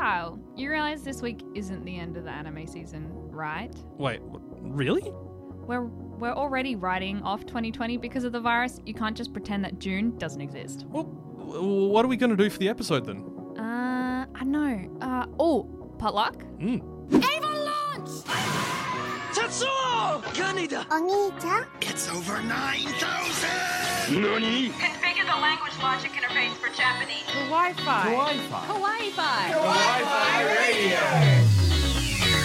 Kyle, you realize this week isn't the end of the anime season, right? Wait, really? We're we're already writing off 2020 because of the virus. You can't just pretend that June doesn't exist. Well, what are we going to do for the episode then? Uh, I know. Uh, oh, potluck. Mm. Ava launch. Tetsuo! Kaneda! Onii-chan? It's over 9,000! Nani? Configure the language logic interface for Japanese. Wi-Fi. Wi-Fi. Hawaii-Fi. Hawaii Fi Radio.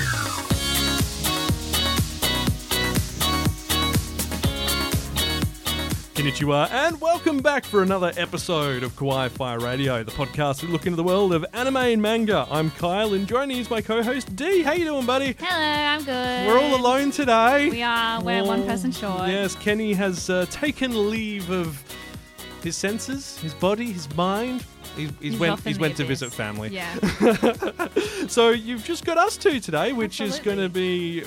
Konnichiwa, and welcome back for another episode of Kawaii Fi Radio, the podcast we look into the world of anime and manga. I'm Kyle, and joining me is my co-host D. How you doing, buddy? Hello, I'm good. We're all alone today. We are. We're one Oh, person short. Yes, Kenny has uh, taken leave of his senses, his body, his mind. He's, he's, He's went. He's went to visit family. Yeah. so you've just got us two today, which is going to be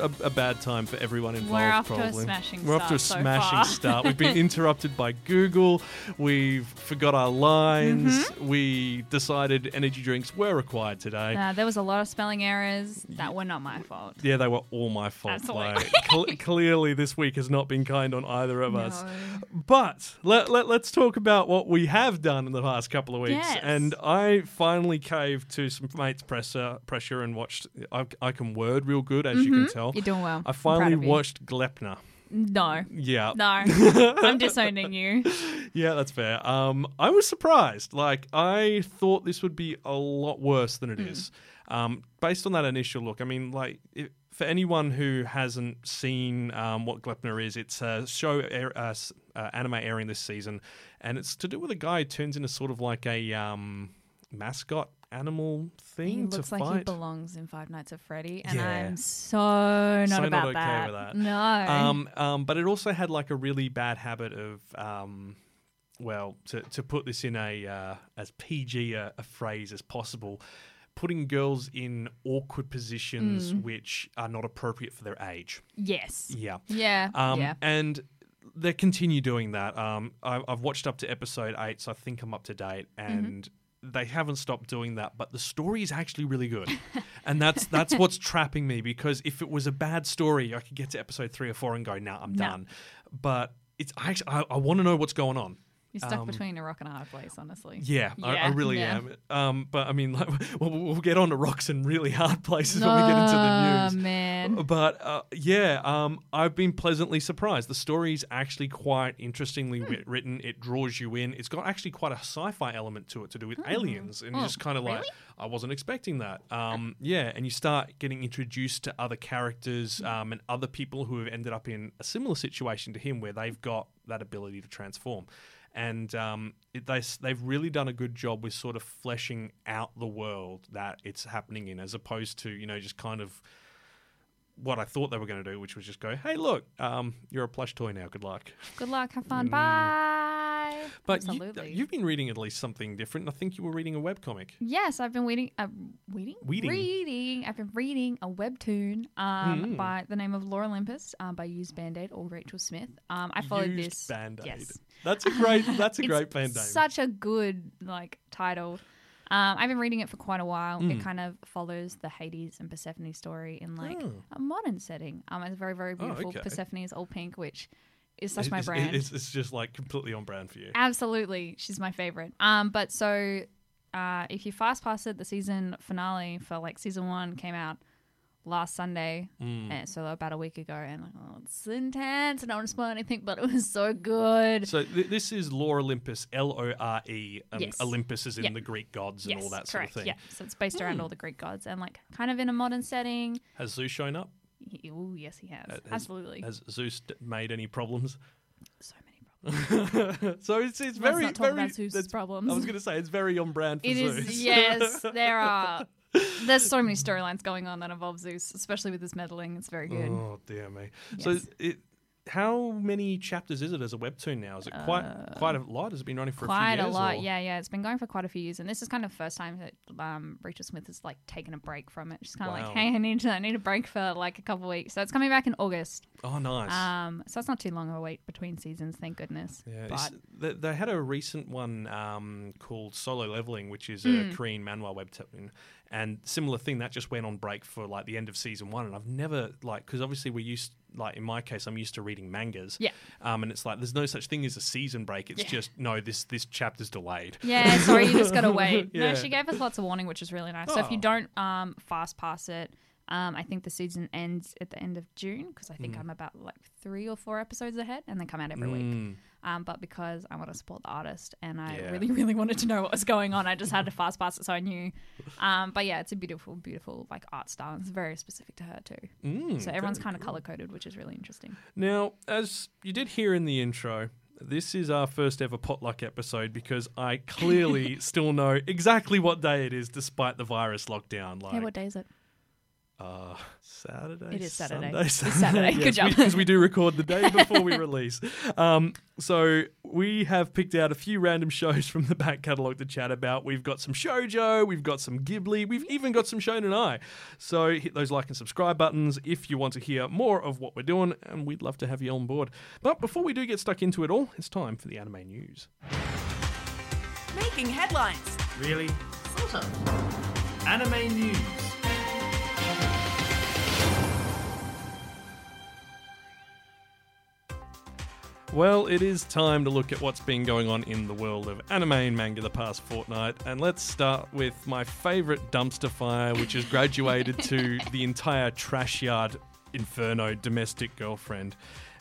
a, a bad time for everyone involved. We're off to a probably. smashing We're off to a start smashing start. We've been interrupted by Google. We've forgot our lines. Mm-hmm. We decided energy drinks were required today. Uh, there was a lot of spelling errors that were not my fault. Yeah, they were all my fault. Like, cl- clearly, this week has not been kind on either of us. But let, let, let's talk about what we have done in the past couple of weeks. Yes. And I finally caved to some mates' pressure, pressure and watched. I, I can word real good, as you can tell. Mm-hmm. You're doing well. I finally proud of you. watched Gleipnir. No. Yeah. No. I'm disowning you. Yeah, that's fair. Um, I was surprised. Like, I thought this would be a lot worse than it Hmm. is. Um, based on that initial look, I mean, like, if, for anyone who hasn't seen um, what Gleipnir is, it's a show, air, uh, uh, anime airing this season, and it's to do with a guy who turns into sort of like a um, mascot animal thing He to looks fight. like he belongs in Five Nights at Freddy, and Yeah. I'm so not So not about okay that. with that. No. Um, um, but it also had like a really bad habit of, um, well, to, to put this in a uh, as PG a, a phrase as possible, putting girls in awkward positions Mm. which are not appropriate for their age. yes. Yeah. Yeah. Um, yeah. And they continue doing that. Um, I, I've watched up to episode eight, so I think I'm up to date, Mm-hmm. They haven't stopped doing that. But the story is actually really good, and that's that's what's trapping me because if it was a bad story, I could get to episode three or four and go, "Nah, I'm No. done." But it's I actually I, I want to know what's going on. You're stuck um, between a rock and a hard place, honestly. Yeah, I, I really yeah. am. Um, but I mean, like, we'll, we'll get on to rocks and really hard places when we get into the news. Oh, man. But uh, yeah, um, I've been pleasantly surprised. The story's actually quite interestingly Hmm. written. It draws you in. It's got actually quite a sci-fi element to it to do with aliens, and Oh, you're just kind of like, really? I wasn't expecting that. Um, yeah, and you start getting introduced to other Hmm. characters um, and other people who have ended up in a similar situation to him, where they've got that ability to transform. And um, it, they they've really done a good job with sort of fleshing out the world that it's happening in, as opposed to you know just kind of what I thought they were going to do, which was just go, "Hey, look, um, you're a plush toy now. Good luck." Good luck. Have fun. Bye. But you, you've been reading at least something different. I think you were reading a webcomic. Yes, I've been reading. Uh, reading? Weeding. Reading. I've been reading a webtoon um, Mm. by the name of Lore Olympus um, by Used Band Aid or Rachel Smythe. Um, I followed Used this. Band-Aid. Yes. That's a great. That's a great band name. Such a good like title. Um, I've been reading it for quite a while. Mm. It kind of follows the Hades and Persephone story in like Oh. a modern setting. Um, it's very very beautiful. okay. Persephone is all pink, which is such It- my brand. It's, it's just like completely on brand for you. Absolutely, she's my favorite. Um, but so uh, if you fast pass it, the season finale for like season one came out last Sunday, Mm. and so about a week ago, and like, oh, it's intense. I don't want to spoil anything, but it was so good. So th- this is Lore Olympus, L O R E. Um, Yes. Olympus is in Yeah. the Greek gods and yes, all that sort of thing. Yeah, so it's based around Hmm. all the Greek gods and like kind of in a modern setting. Has Zeus shown up? Oh yes, he has. Has- Absolutely, Has Zeus made any problems? so many problems. so it's it's Let's very not talk very. about Zeus's problems. I was going to say it's very on brand for It Zeus. is yes, there are. There's so many storylines going on that involve Zeus, especially with his meddling. It's very good. Oh dear me. So it how many chapters is it as a webtoon now? Is it quite quite a lot? Has it been running for Uh, quite a few years? a lot. or- Yeah, yeah. It's been going for quite a few years, and this is kind of the first time that um, Rachel Smythe has like taken a break from it. She's kind of Wow. like, hey, I need to, I need a break for like a couple of weeks. So it's coming back in August. Oh, nice. Um, so it's not too long of a wait between seasons, thank goodness. Yeah, but they, they had a recent one um, called Solo Leveling, which is Hmm. a Korean manhwa webtoon, and similar thing that just went on break for like the end of season one. And I've never like because obviously we used like in my case I'm used to reading mangas, Yeah. um, and it's like there's no such thing as a season break. It's Yeah. just no, this this chapter's delayed. yeah, sorry, you just gotta wait. Yeah. No, she gave us lots of warning, which is really nice. So if you Oh. don't um, fast pass it. Um, I think the season ends at the end of June because I think Hmm. I'm about like three or four episodes ahead, and they come out every week. Um, but because I want to support the artist and I Yeah. really, really wanted to know what was going on, I just had to fast pass it so I knew. Um, but yeah, it's a beautiful, beautiful like art style. And it's very specific to her too. Mm, So everyone's kind of cool. color coded, which is really interesting. Now, as you did hear in the intro, this is our first ever potluck episode because I clearly still know exactly what day it is despite the virus lockdown. Like, hey, what day is it? Uh, Saturday. It is Saturday. Sunday, It's Saturday. Good job. Because we, do record the day before we release. Um, so we have picked out a few random shows from the back catalogue to chat about. We've got some Shoujo, we've got some Ghibli, we've even got some Shonen Ai. So hit those like and subscribe buttons if you want to hear more of what we're doing, and we'd love to have you on board. But before we do get stuck into it all, it's time for the anime news. Making headlines. Really? Sort of. Anime news. Well, it is time to look at what's been going on in the world of anime and manga the past fortnight. And let's start with my favourite dumpster fire, which has graduated to the entire trash yard inferno domestic girlfriend.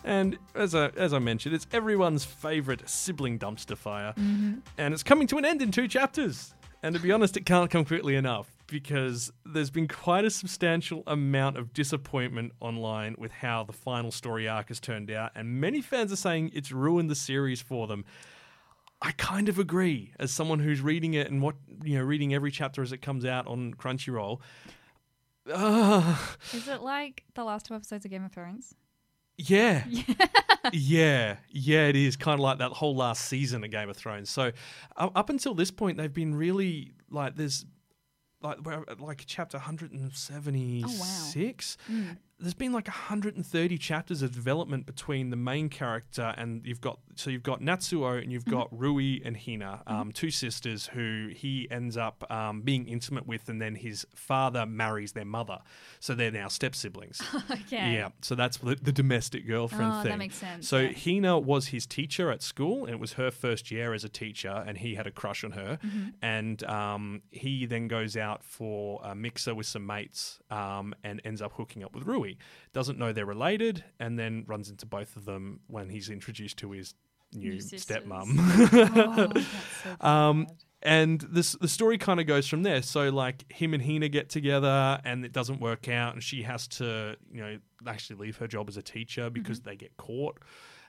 And as I, as I mentioned, it's everyone's favourite sibling dumpster fire. Mm-hmm. And it's coming to an end in two chapters. And to be honest, it can't come quickly enough because there's been quite a substantial amount of disappointment online with how the final story arc has turned out. And many fans are saying it's ruined the series for them. I kind of agree as someone who's reading it and what you know reading every chapter as it comes out on Crunchyroll. Uh, Is it like the last two episodes of Game of Thrones? yeah. yeah, yeah, it is kind of like that whole last season of Game of Thrones. So uh, up until this point, they've been really like there's like we're at, like chapter 176. Mm. There's been like 130 chapters of development between the main character and you've got so you've got Natsuo and you've got Rui and Hina, um, two sisters who he ends up um, being intimate with, and then his father marries their mother, so they're now step siblings. okay. Yeah, so that's the, the domestic girlfriend Oh, thing. that makes sense, So yeah. Hina was his teacher at school, and it was her first year as a teacher, and he had a crush on her. Mm-hmm. And um, he then goes out for a mixer with some mates um, and ends up hooking up with Rui. Doesn't know they're related, and then runs into both of them when he's introduced to his new, New stepmom. Oh, so Um, and this the story kind of goes from there. So like him and Hina get together, and it doesn't work out, and she has to you know actually leave her job as a teacher because they get caught.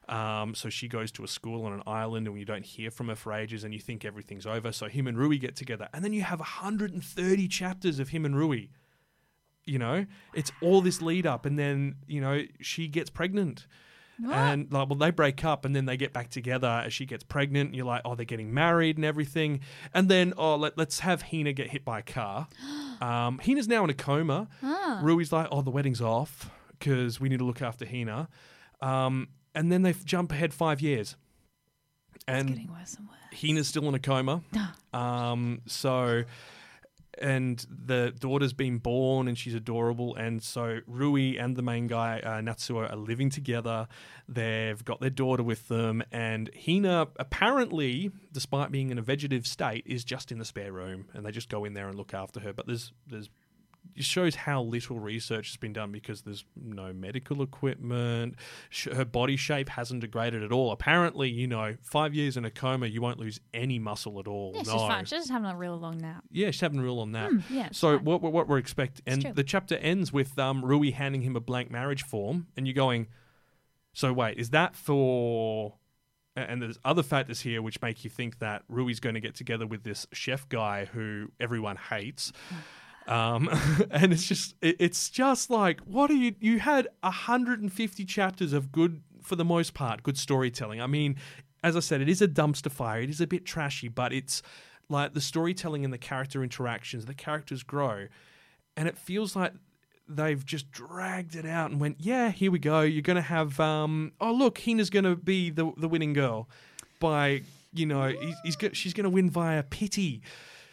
Um, so she goes to a school on an island, and you don't hear from her for ages, and you think everything's over. So him and Rui get together, and then you have 130 chapters of him and Rui. You know, it's all this lead up, and then you know she gets pregnant. And like, well, they break up and then they get back together as she gets pregnant. And you're like, oh, they're getting married and everything. And then, oh, let, let's have Hina get hit by a car. Um, Hina's now in a coma. Rui's like, oh, the wedding's off because we need to look after Hina. Um, and then they jump ahead five years. And Getting worse and worse. Hina's still in a coma. Um, so, and the daughter's been born and she's adorable. And so Rui and the main guy, uh, Natsuo, are living together. They've got their daughter with them. And Hina, apparently, despite being in a vegetative state, is just in the spare room. And they just go in there and look after her. But there's, there's, shows how little research has been done because there's no medical equipment. Her body shape hasn't degraded at all. Apparently, you know, five years in a coma, you won't lose any muscle at all. Yeah, she's no. fine. She's just having a real long nap. Yeah, she's having a real long nap. Hmm, yeah, so fine. what, what what we're expecting, and the chapter ends with um, Rui handing him a blank marriage form, and you're going, so wait, is that for? And there's other factors here which make you think that Rui's going to get together with this chef guy who everyone hates. Um, and it's just, it, it's just like, what are you? You had 150 chapters of good for the most part, good storytelling. I mean, as I said, it is a dumpster fire. It is a bit trashy, but it's like the storytelling and the character interactions, the characters grow. And it feels like they've just dragged it out and went, yeah, here we go. You're going to have, um, oh, look, Hina's going to be the, the winning girl by, you know, he's, he's go- she's going to win via pity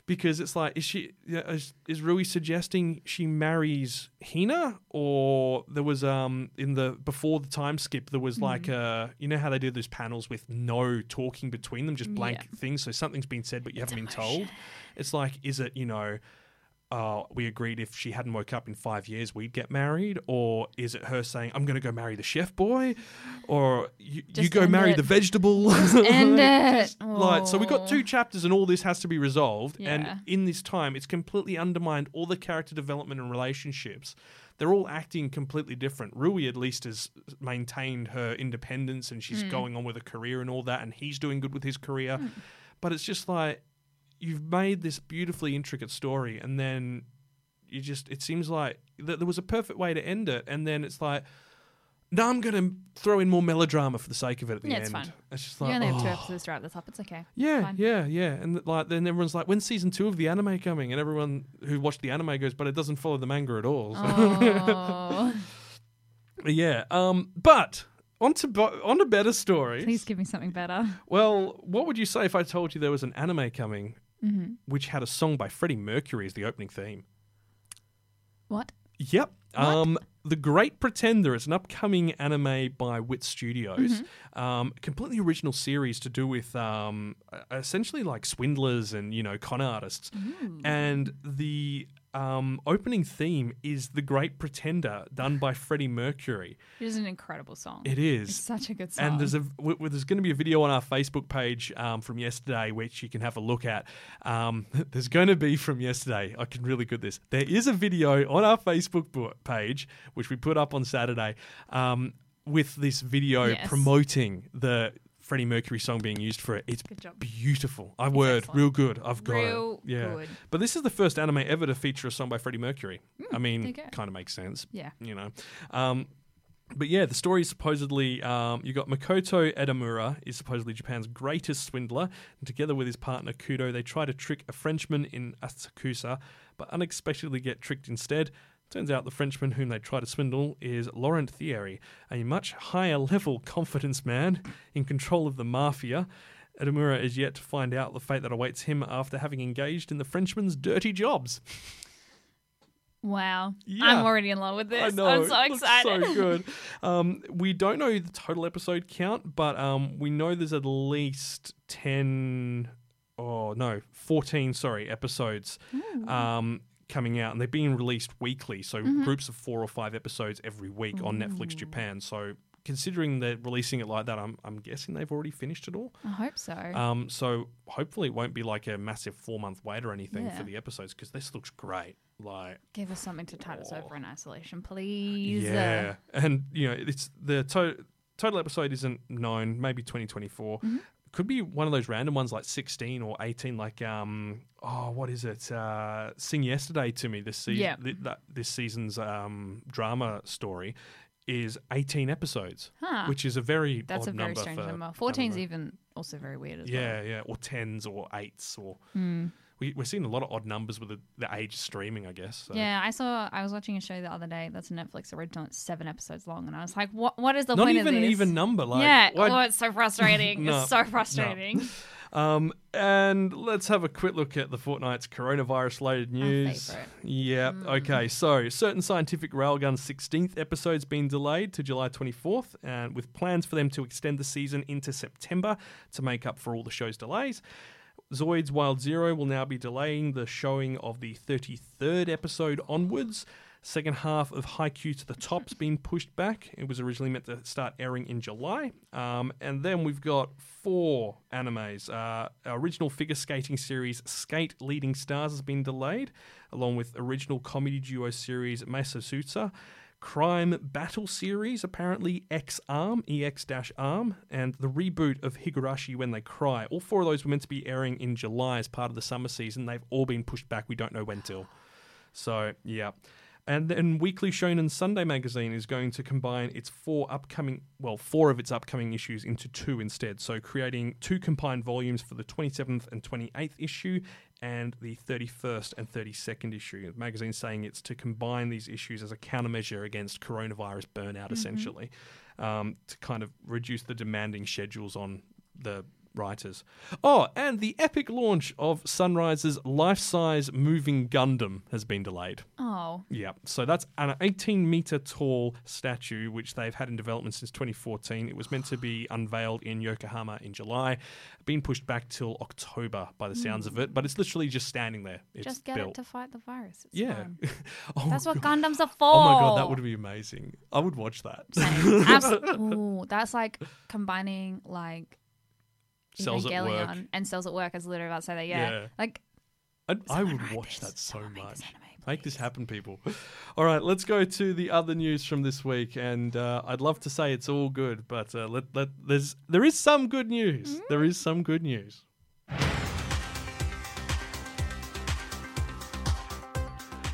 because it's like is she is, is Rui suggesting she marries Hina? Or there was um in the before the time skip there was like uh you know how they do those panels with no talking between them just blank Yeah. things? So something's been said but you haven't been told. It's like is it you know uh, we agreed if she hadn't woke up in five years, we'd get married? Or is it her saying, I'm going to go marry the chef boy? Or you, you go marry it. the vegetable? End it. Like, so we've got Oh. two chapters and all this has to be resolved. Yeah. And in this time, it's completely undermined all the character development and relationships. They're all acting completely different. Rui, at least, has maintained her independence and she's going on with a career and all that. And he's doing good with his career. Hmm. But it's just like, you've made this beautifully intricate story and then you just, it seems like that there was a perfect way to end it. And then it's like, no, I'm going to throw in more melodrama for the sake of it at the Yeah, end. it's fine. It's just You like, only have two oh. episodes to wrap this up. It's okay. Yeah, Fine. yeah, yeah. And like then everyone's like, when's season two of the anime coming? And everyone who watched the anime goes, but it doesn't follow the manga at all. So- Oh, yeah. Um, but on to bo- on to better stories. please give me something better. Well, what would you say if I told you there was an anime coming Mm-hmm. which had a song by Freddie Mercury as the opening theme? What? Yep. Um, the Great Pretender is an upcoming anime by Wit Studios. Um, completely original series to do with um, essentially like swindlers and you know con artists. And the um, opening theme is The Great Pretender, done by Freddie Mercury. It is an incredible song. It It's such a good song. And there's a w- w- there's going to be a video on our Facebook page um, from yesterday which you can have a look at. Um, there's going to be from yesterday. I can really good this. There is a video on our Facebook bo- page which we put up on Saturday um, with this video Yes. promoting the Freddie Mercury song being used for it. It's Good job. beautiful. I word excellent. real good. I've got Real it. Yeah. good. But this is the first anime ever to feature a song by Freddie Mercury. I mean, kind of makes sense yeah. you know. Um, but yeah, the story is supposedly um, you got Makoto Edamura is supposedly Japan's greatest swindler, and together with his partner Kudo, they try to trick a Frenchman in Asakusa, but unexpectedly get tricked instead. Turns out the Frenchman whom they try to swindle is Laurent Thierry, a much higher level confidence man in control of the mafia. Edamura is yet to find out the fate that awaits him after having engaged in the Frenchman's dirty jobs. Wow. Yeah. I'm already in love with this. I know. I'm so excited. So good. Um, we don't know the total episode count, but um, we know there's at least ten. Oh no, fourteen. Sorry, episodes. Um, coming out, and they're being released weekly. So Mm-hmm. groups of four or five episodes every week on Netflix Japan. So considering they're releasing it like that, I'm I'm guessing they've already finished it all. I hope so. Um, so hopefully it won't be like a massive four month wait or anything Yeah. for the episodes because this looks great. Like Give us something to tide us over in isolation, please. yeah, and you know, it's the to- total episode isn't known. Maybe twenty twenty four. Mm-hmm. Could be one of those random ones like sixteen or eighteen. Like um, oh, what is it? Uh, Sing yesterday to me. This season, Yeah. th- that this season's um drama story is eighteen episodes, Huh. which is a very That's a very strange for number. 14's anime. even also very weird as Yeah, well. yeah, or tens or eights or. Hmm. We, we're seeing a lot of odd numbers with the, the age of streaming, I guess. So. Yeah, I saw. I was watching a show the other day that's a Netflix original. It's seven episodes long, and I was like, "What? What is the Not point even of an this?" even number. Like, yeah. why- Oh, it's so frustrating. No, it's so frustrating. Um, and let's have a quick look at the fortnight's coronavirus related news. Yeah. Okay. So, certain scientific railgun's 16th episode's been delayed to July 24th, and with plans for them to extend the season into September to make up for all the show's delays. Zoids Wild Zero will now be delaying the showing of the 33rd episode onwards. Second half of Haikyuu to the Top's been pushed back. It was originally meant to start airing in July. Um, and then we've got four animes. Uh, our original figure skating series Skate Leading Stars has been delayed, along with original comedy duo series Masasutsa. Crime Battle series, apparently X Arm, EX Arm, and the reboot of Higurashi When They Cry. All four of those were meant to be airing in July as part of the summer season. They've all been pushed back. We don't know when till. So, yeah. And then Weekly Shonen Sunday magazine is going to combine its four upcoming, well, four of its upcoming issues into two instead. So creating two combined volumes for the 27th and 28th issue and the 31st and 32nd issue. The magazine saying it's to combine these issues as a countermeasure against coronavirus burnout, essentially, um, to kind of reduce the demanding schedules on the writers. Oh, and the epic launch of Sunrise's life size moving Gundam has been delayed. Oh, Yeah, so that's an 18 meter tall statue which they've had in development since 2014. It was meant to be unveiled in Yokohama in July, been pushed back till October by the sounds of hmm. it, but it's literally just standing there. It's just get built. it to fight the virus. It's yeah. oh, That's what God. Gundams are for. Oh my god, that would be amazing. I would watch that. Same. Abs- Ooh, that's like combining like Cells at work. And Cells at work. I was literally about to say that. Yeah, Yeah. like I, I Someone would write watch this. that so Someone make much. this anime, Make this please. happen, people. All right, let's go to the other news from this week, and uh, I'd love to say it's all good, but uh, let, let there's there is some good news. Mm-hmm. There is some good news.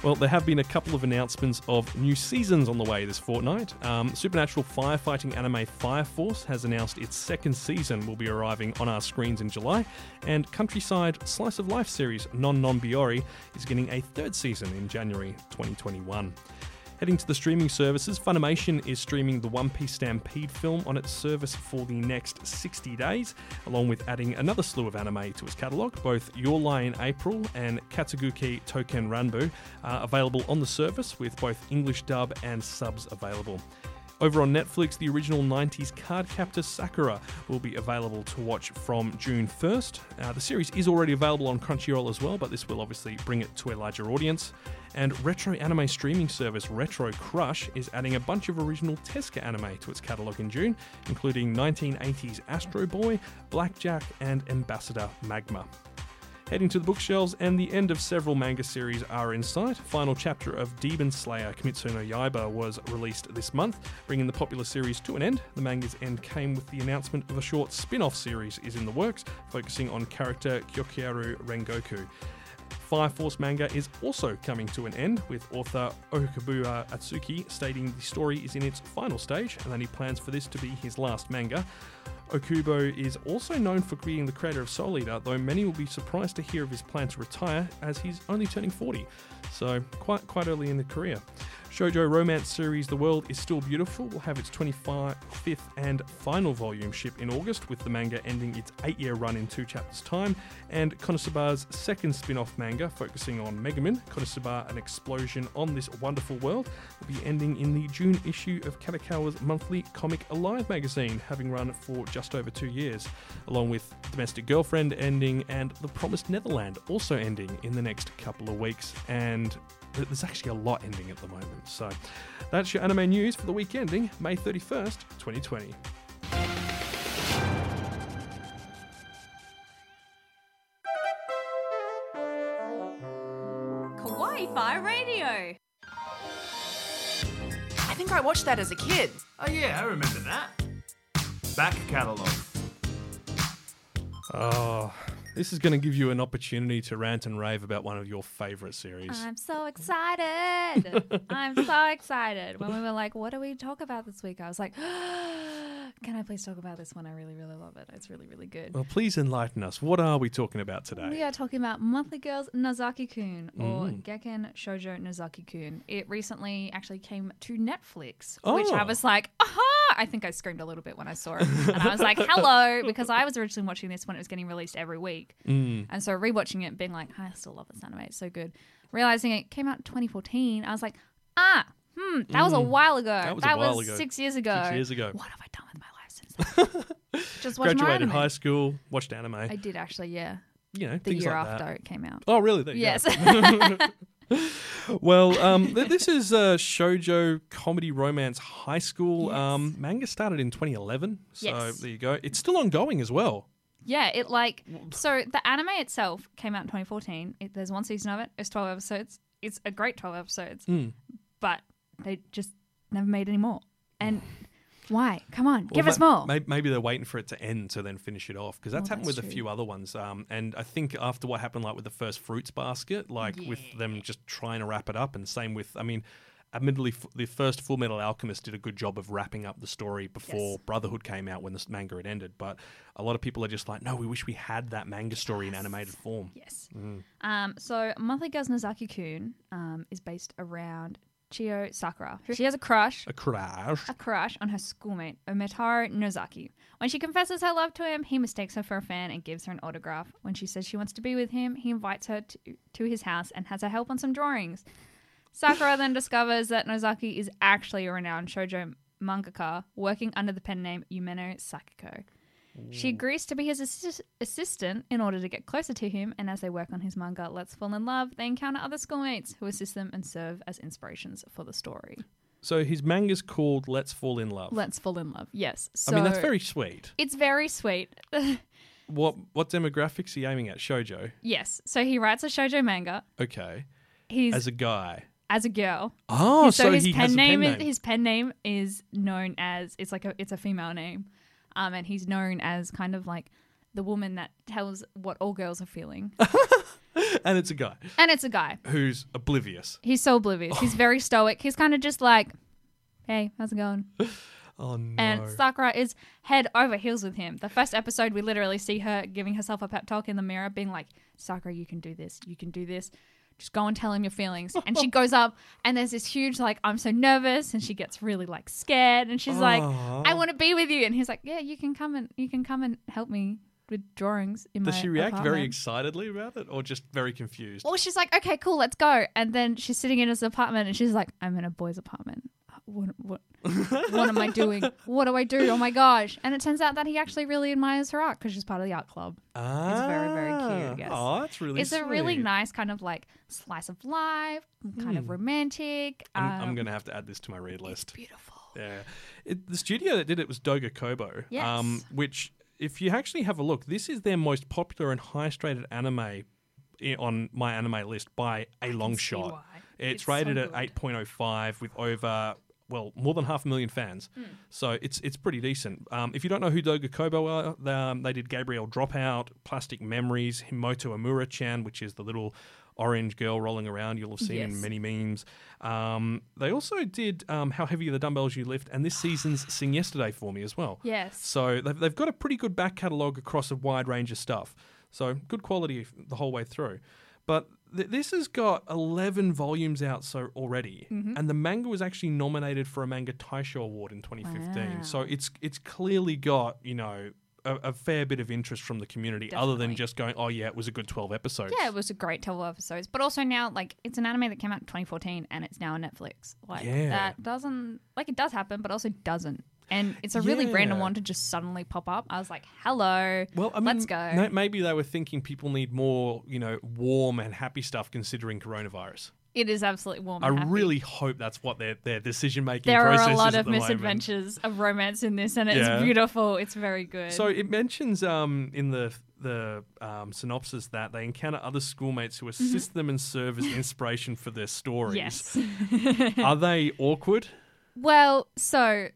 Well, there have been a couple of announcements of new seasons on the way this fortnight. Um, Supernatural firefighting anime Fire Force has announced its second season will be arriving on our screens in July, and Countryside Slice of Life series Non Non Biyori is getting a third season in January 2021. Heading to the streaming services, Funimation is streaming the One Piece Stampede film on its service for the next 60 days, along with adding another slew of anime to its catalogue. Both Your Lie in April and Katsugeki Touken Ranbu are available on the service, with both English dub and subs available. Over on Netflix, the original 90s Cardcaptor Sakura will be available to watch from June 1st. Uh, the series is already available on Crunchyroll as well, but this will obviously bring it to a larger audience. And retro anime streaming service Retro Crush is adding a bunch of original Tezuka anime to its catalogue in June, including 1980s Astro Boy, Blackjack, and Ambassador Magma. Heading to the bookshelves, and the end of several manga series are in sight. Final chapter of Demon Slayer Kimetsu no Yaiba was released this month, bringing the popular series to an end. The manga's end came with the announcement of a short spin off series is in the works, focusing on character Kyojuro Rengoku. Fire Force manga is also coming to an end, with author Okubo Atsushi stating the story is in its final stage and that he plans for this to be his last manga. Okubo is also known for being the creator of Soul Eater, though many will be surprised to hear of his plan to retire as he's only turning 40, so quite quite early in the career. Shoujo romance series The World is Still Beautiful will have its 25th and final volume ship in August, with the manga ending its eight year run in two chapters' time. And Konosuba's second spin off manga, focusing on Megumin, Konosuba An Explosion on This Wonderful World, will be ending in the June issue of Kadokawa's monthly Comic Alive magazine, having run for just over two years, along with Domestic Girlfriend ending and The Promised Neverland also ending in the next couple of weeks. And there's actually a lot ending at the moment. So that's your anime news for the week ending May 31st, 2020. Kawaii Fi Radio. I think I watched that as a kid. Oh yeah, I remember that. Back catalogue. Oh, ah. This is going to give you an opportunity to rant and rave about one of your favorite series. I'm so excited. I'm so excited. When we were like, what do we talk about this week? I was like, can I please talk about this one? I really, really love it. It's really, really good. well, please enlighten us. What are we talking about today? We are talking about Monthly Girls Nozaki Kun or Mm. Gekkan Shoujo Nozaki Kun. It recently actually came to Netflix, which I Oh. was like, aha! I think I screamed a little bit when I saw it. and I was like, hello, because I was originally watching this when it was getting released every week. Mm. And so rewatching it, being like, I still love this anime. It's so good. Realizing it came out in 2014, I was like, ah, hmm, that was a while ago. Mm. That was a while ago. six years ago. Six years ago. What have I done with my life since then? Just watch more Graduated high school, watched anime. I did actually, yeah. you know, The year like after that. it came out. Oh, really? There Yes. well, um, th- this is a shoujo comedy romance high school. Yes. Um, manga started in 2011, so Yes. there you go. It's still ongoing as well. Yeah, it like so the anime itself came out in 2014. It, there's one season of it. It's 12 episodes. It's a great 12 episodes, Mm. but they just never made any more. And Why? Come on, give Well, us more. may- Maybe they're waiting for it to end to then finish it off because that's Well, happened that's with a few other ones. Um, and I think after what happened, like with the first fruits basket, like with them just trying to wrap it up, and same with, I mean, admittedly, f- the first Full Metal Alchemist did a good job of wrapping up the story before Yes. Brotherhood came out when this manga had ended. But a lot of people are just like, no, we wish we had that manga story in animated form. Yes. Mm. Um, so Monthly Girls Nozaki Kun um, is based around Chiyo Sakura. She has a crush, A crash. a crush on her schoolmate Umetaro Nozaki. When she confesses her love to him, he mistakes her for a fan and gives her an autograph. When she says she wants to be with him, he invites her to, to his house and has her help on some drawings. Sakura then discovers that Nozaki is actually a renowned shoujo mangaka working under the pen name Yumeno Sakiko. She agrees to be his assis- assistant in order to get closer to him, and as they work on his manga Let's Fall in Love, they encounter other schoolmates who assist them and serve as inspirations for the story. So his manga's called Let's Fall in Love. Let's Fall in Love, yes. So I mean, that's very sweet. It's very sweet. What what demographics are you aiming at? Shoujo. yes. So he writes a shoujo manga. Okay. He's As as a girl. Oh, so, so, his pen name, pen is name. his pen name is known as it's like a it's a female name, um, and he's known as kind of like the woman that tells what all girls are feeling, and it's a guy and it's a guy. who's oblivious. He's so oblivious. He's very stoic. He's kind of just like, hey, how's it going? Oh no. And Sakura is head over heels with him. The first episode, we literally see her giving herself a pep talk in the mirror, being like, Sakura, you can do this. You can do this. Just go and tell him your feelings. And she goes up, and there's this huge, like, I'm so nervous. And she gets really, like, scared. And she's like, Aw. I want to be with you. And he's like, Yeah, you can come and you can come and help me with drawings in Does my she react very apartment." excitedly about it or just very confused? Well, she's like, okay, cool, let's go. And then she's sitting in his apartment and she's like, I'm in a boy's apartment. What, what, what am I doing? What do I do? Oh my gosh. And it turns out that he actually really admires her art because she's part of the art club. ah, very, very cute, I guess. Oh, that's really it's a really nice kind of like slice of life, kind of romantic. Hmm. I'm, I'm um, going to have to add this to my read list. beautiful. Yeah. It, the studio that did it was Doga Kobo. Um, Yes. which, if you actually have a look, this is their most popular and highest rated anime on my anime list by a long shot. It's, It's so rated at 8.05 with over. Well, more than half a million fans, Hmm. so it's it's pretty decent. Um, if you don't know who Doga Kobo are, they, um, they did Gabriel Dropout, Plastic Memories, Himouto Umaru-chan, which is the little orange girl rolling around you'll have seen in many memes. Um, they also did um, How Heavy Are the Dumbbells You Lift, and this season's Sing Yesterday for me as well. Yes. So they've, they've got a pretty good back catalogue across a wide range of stuff. So good quality the whole way through. But th- this has got 11 volumes out so already. Mm-hmm. And the manga was actually nominated for a Manga Taisho Award in 2015. So it's it's clearly got, you know, a, a fair bit of interest from the community other than just going, oh, yeah, it was a good 12 episodes. Yeah, it was a great 12 episodes. But also now, like, it's an anime that came out in 2014 and it's now on Netflix. Like, Yeah. that doesn't, like, it does happen, but also doesn't. And it's a really random one to just suddenly pop up. I was like, hello, Well, I mean, let's go. no- maybe they were thinking people need more, you know, warm and happy stuff considering coronavirus. it is absolutely warm. I happy. really hope that's what their their decision making There are a lot of the moment. misadventures of romance in this, and it's Yeah. beautiful. It's very good. So it mentions um, in the the um, synopsis that they encounter other schoolmates who assist them and serve as inspiration for their stories. Mm-hmm. yes. Are they awkward? Well, so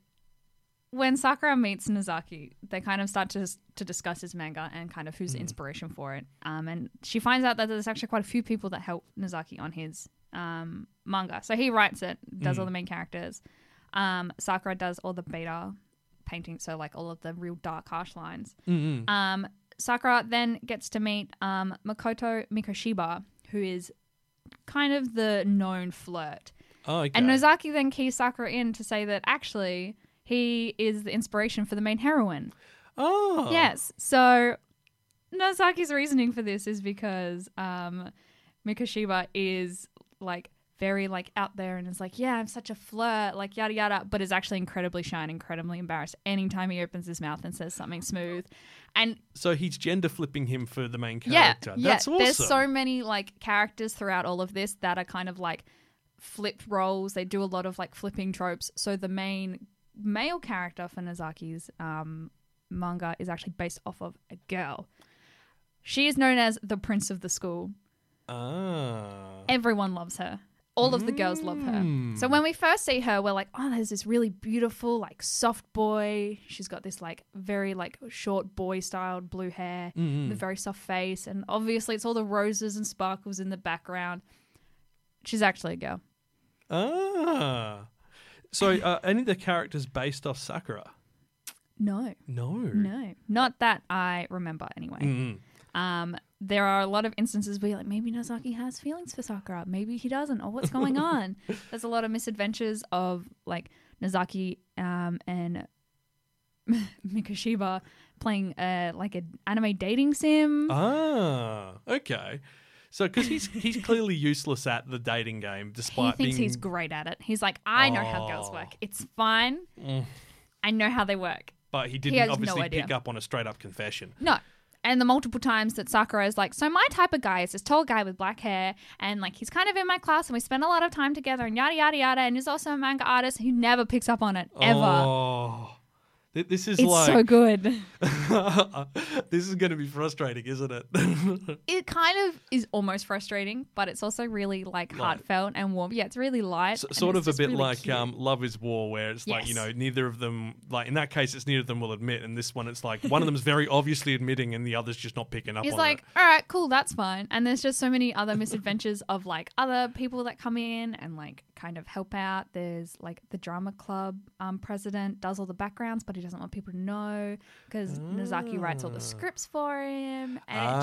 when Sakura meets Nozaki, they kind of start to to discuss his manga and kind of who's the inspiration for it. Um, and she finds out that there's actually quite a few people that help Nozaki on his um, manga. So he writes it, does all the main characters. Um, Sakura does all the beta painting, so like all of the real dark, harsh lines. Um, Sakura then gets to meet um, Mikoto Mikoshiba, who is kind of the known flirt. Oh, okay. And Nozaki then keys Sakura in to say that actually he is the inspiration for the main heroine. oh, Yes. So Nozaki's reasoning for this is because um, Mikoshiba is like very like out there and is like, yeah, I'm such a flirt, like yada yada, but is actually incredibly shy and incredibly embarrassed anytime he opens his mouth and says something smooth. And So he's gender flipping him for the main character. yeah, That's awesome. there's so many like characters throughout all of this that are kind of like flipped roles. They do a lot of like flipping tropes. So the main male character for Nozaki's um, manga is actually based off of a girl. She is known as the prince of the school. ah. Everyone loves her. all of the girls love her. Mm. So when we first see her, we're like, oh, there's this really beautiful, like soft boy. She's got this like very like short boy styled blue hair, Mm-hmm. the very soft face, and obviously it's all the roses and sparkles in the background. She's actually a girl. Ah. So, uh, any of the characters based off Sakura? No, No. no, not that I remember anyway. Mm. Um, there are a lot of instances where you're like maybe Nozaki has feelings for Sakura, maybe he doesn't, or what's going on. There's a lot of misadventures of like Nozaki um, and Mikoshiba playing uh, like an anime dating sim. Ah, okay. So, because he's he's clearly useless at the dating game, despite he thinks being he's great at it. He's like, I know how girls Oh. work. It's fine. Mm. I know how they work. but he didn't no obviously idea. pick up on a straight up confession. No. And the multiple times that Sakura is like, so my type of guy is this tall guy with black hair, and like he's kind of in my class, and we spend a lot of time together, and yada yada yada, and he's also a manga artist who never picks up on it ever. Oh, this is it's like so good. this is going to be frustrating, isn't it? It kind of is almost frustrating, but it's also really like Light. heartfelt and warm. Yeah, it's really light. Sort of a bit really like cute. um, Love Is War, where it's like you know neither of them like in that case it's neither of them will admit, and this one it's like one of them's very obviously admitting, and the other's just not picking up. He's like, it. all right, cool, that's fine. And there's just so many other misadventures of like other people that come in and like kind of help out. There's like the drama club um, president does all the backgrounds, but he doesn't want people to know because Nozaki writes all the scripts for him. And it Ah.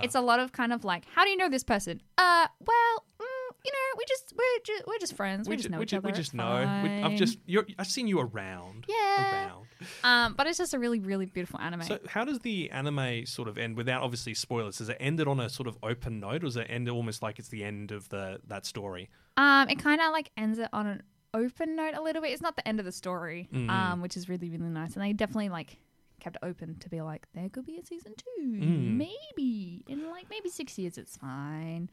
just, it's a lot of kind of like, how do you know this person? Uh, well, mm, you know, we just, we're just, we're just friends. We, we just ju- know we each ju- other. we just know. We, I've just you're, I've seen you around. Yeah. Around. um, but it's just a really, really beautiful anime. So how does the anime sort of end without obviously spoilers? Does it end it on a sort of open note, or does it end almost like it's the end of the that story? Um, it kind of like ends it on an open note a little bit. It's not the end of the story, Mm. um, which is really really nice. And they definitely like kept it open to be like there could be a season two, Mm. maybe in like maybe six years. It's fine.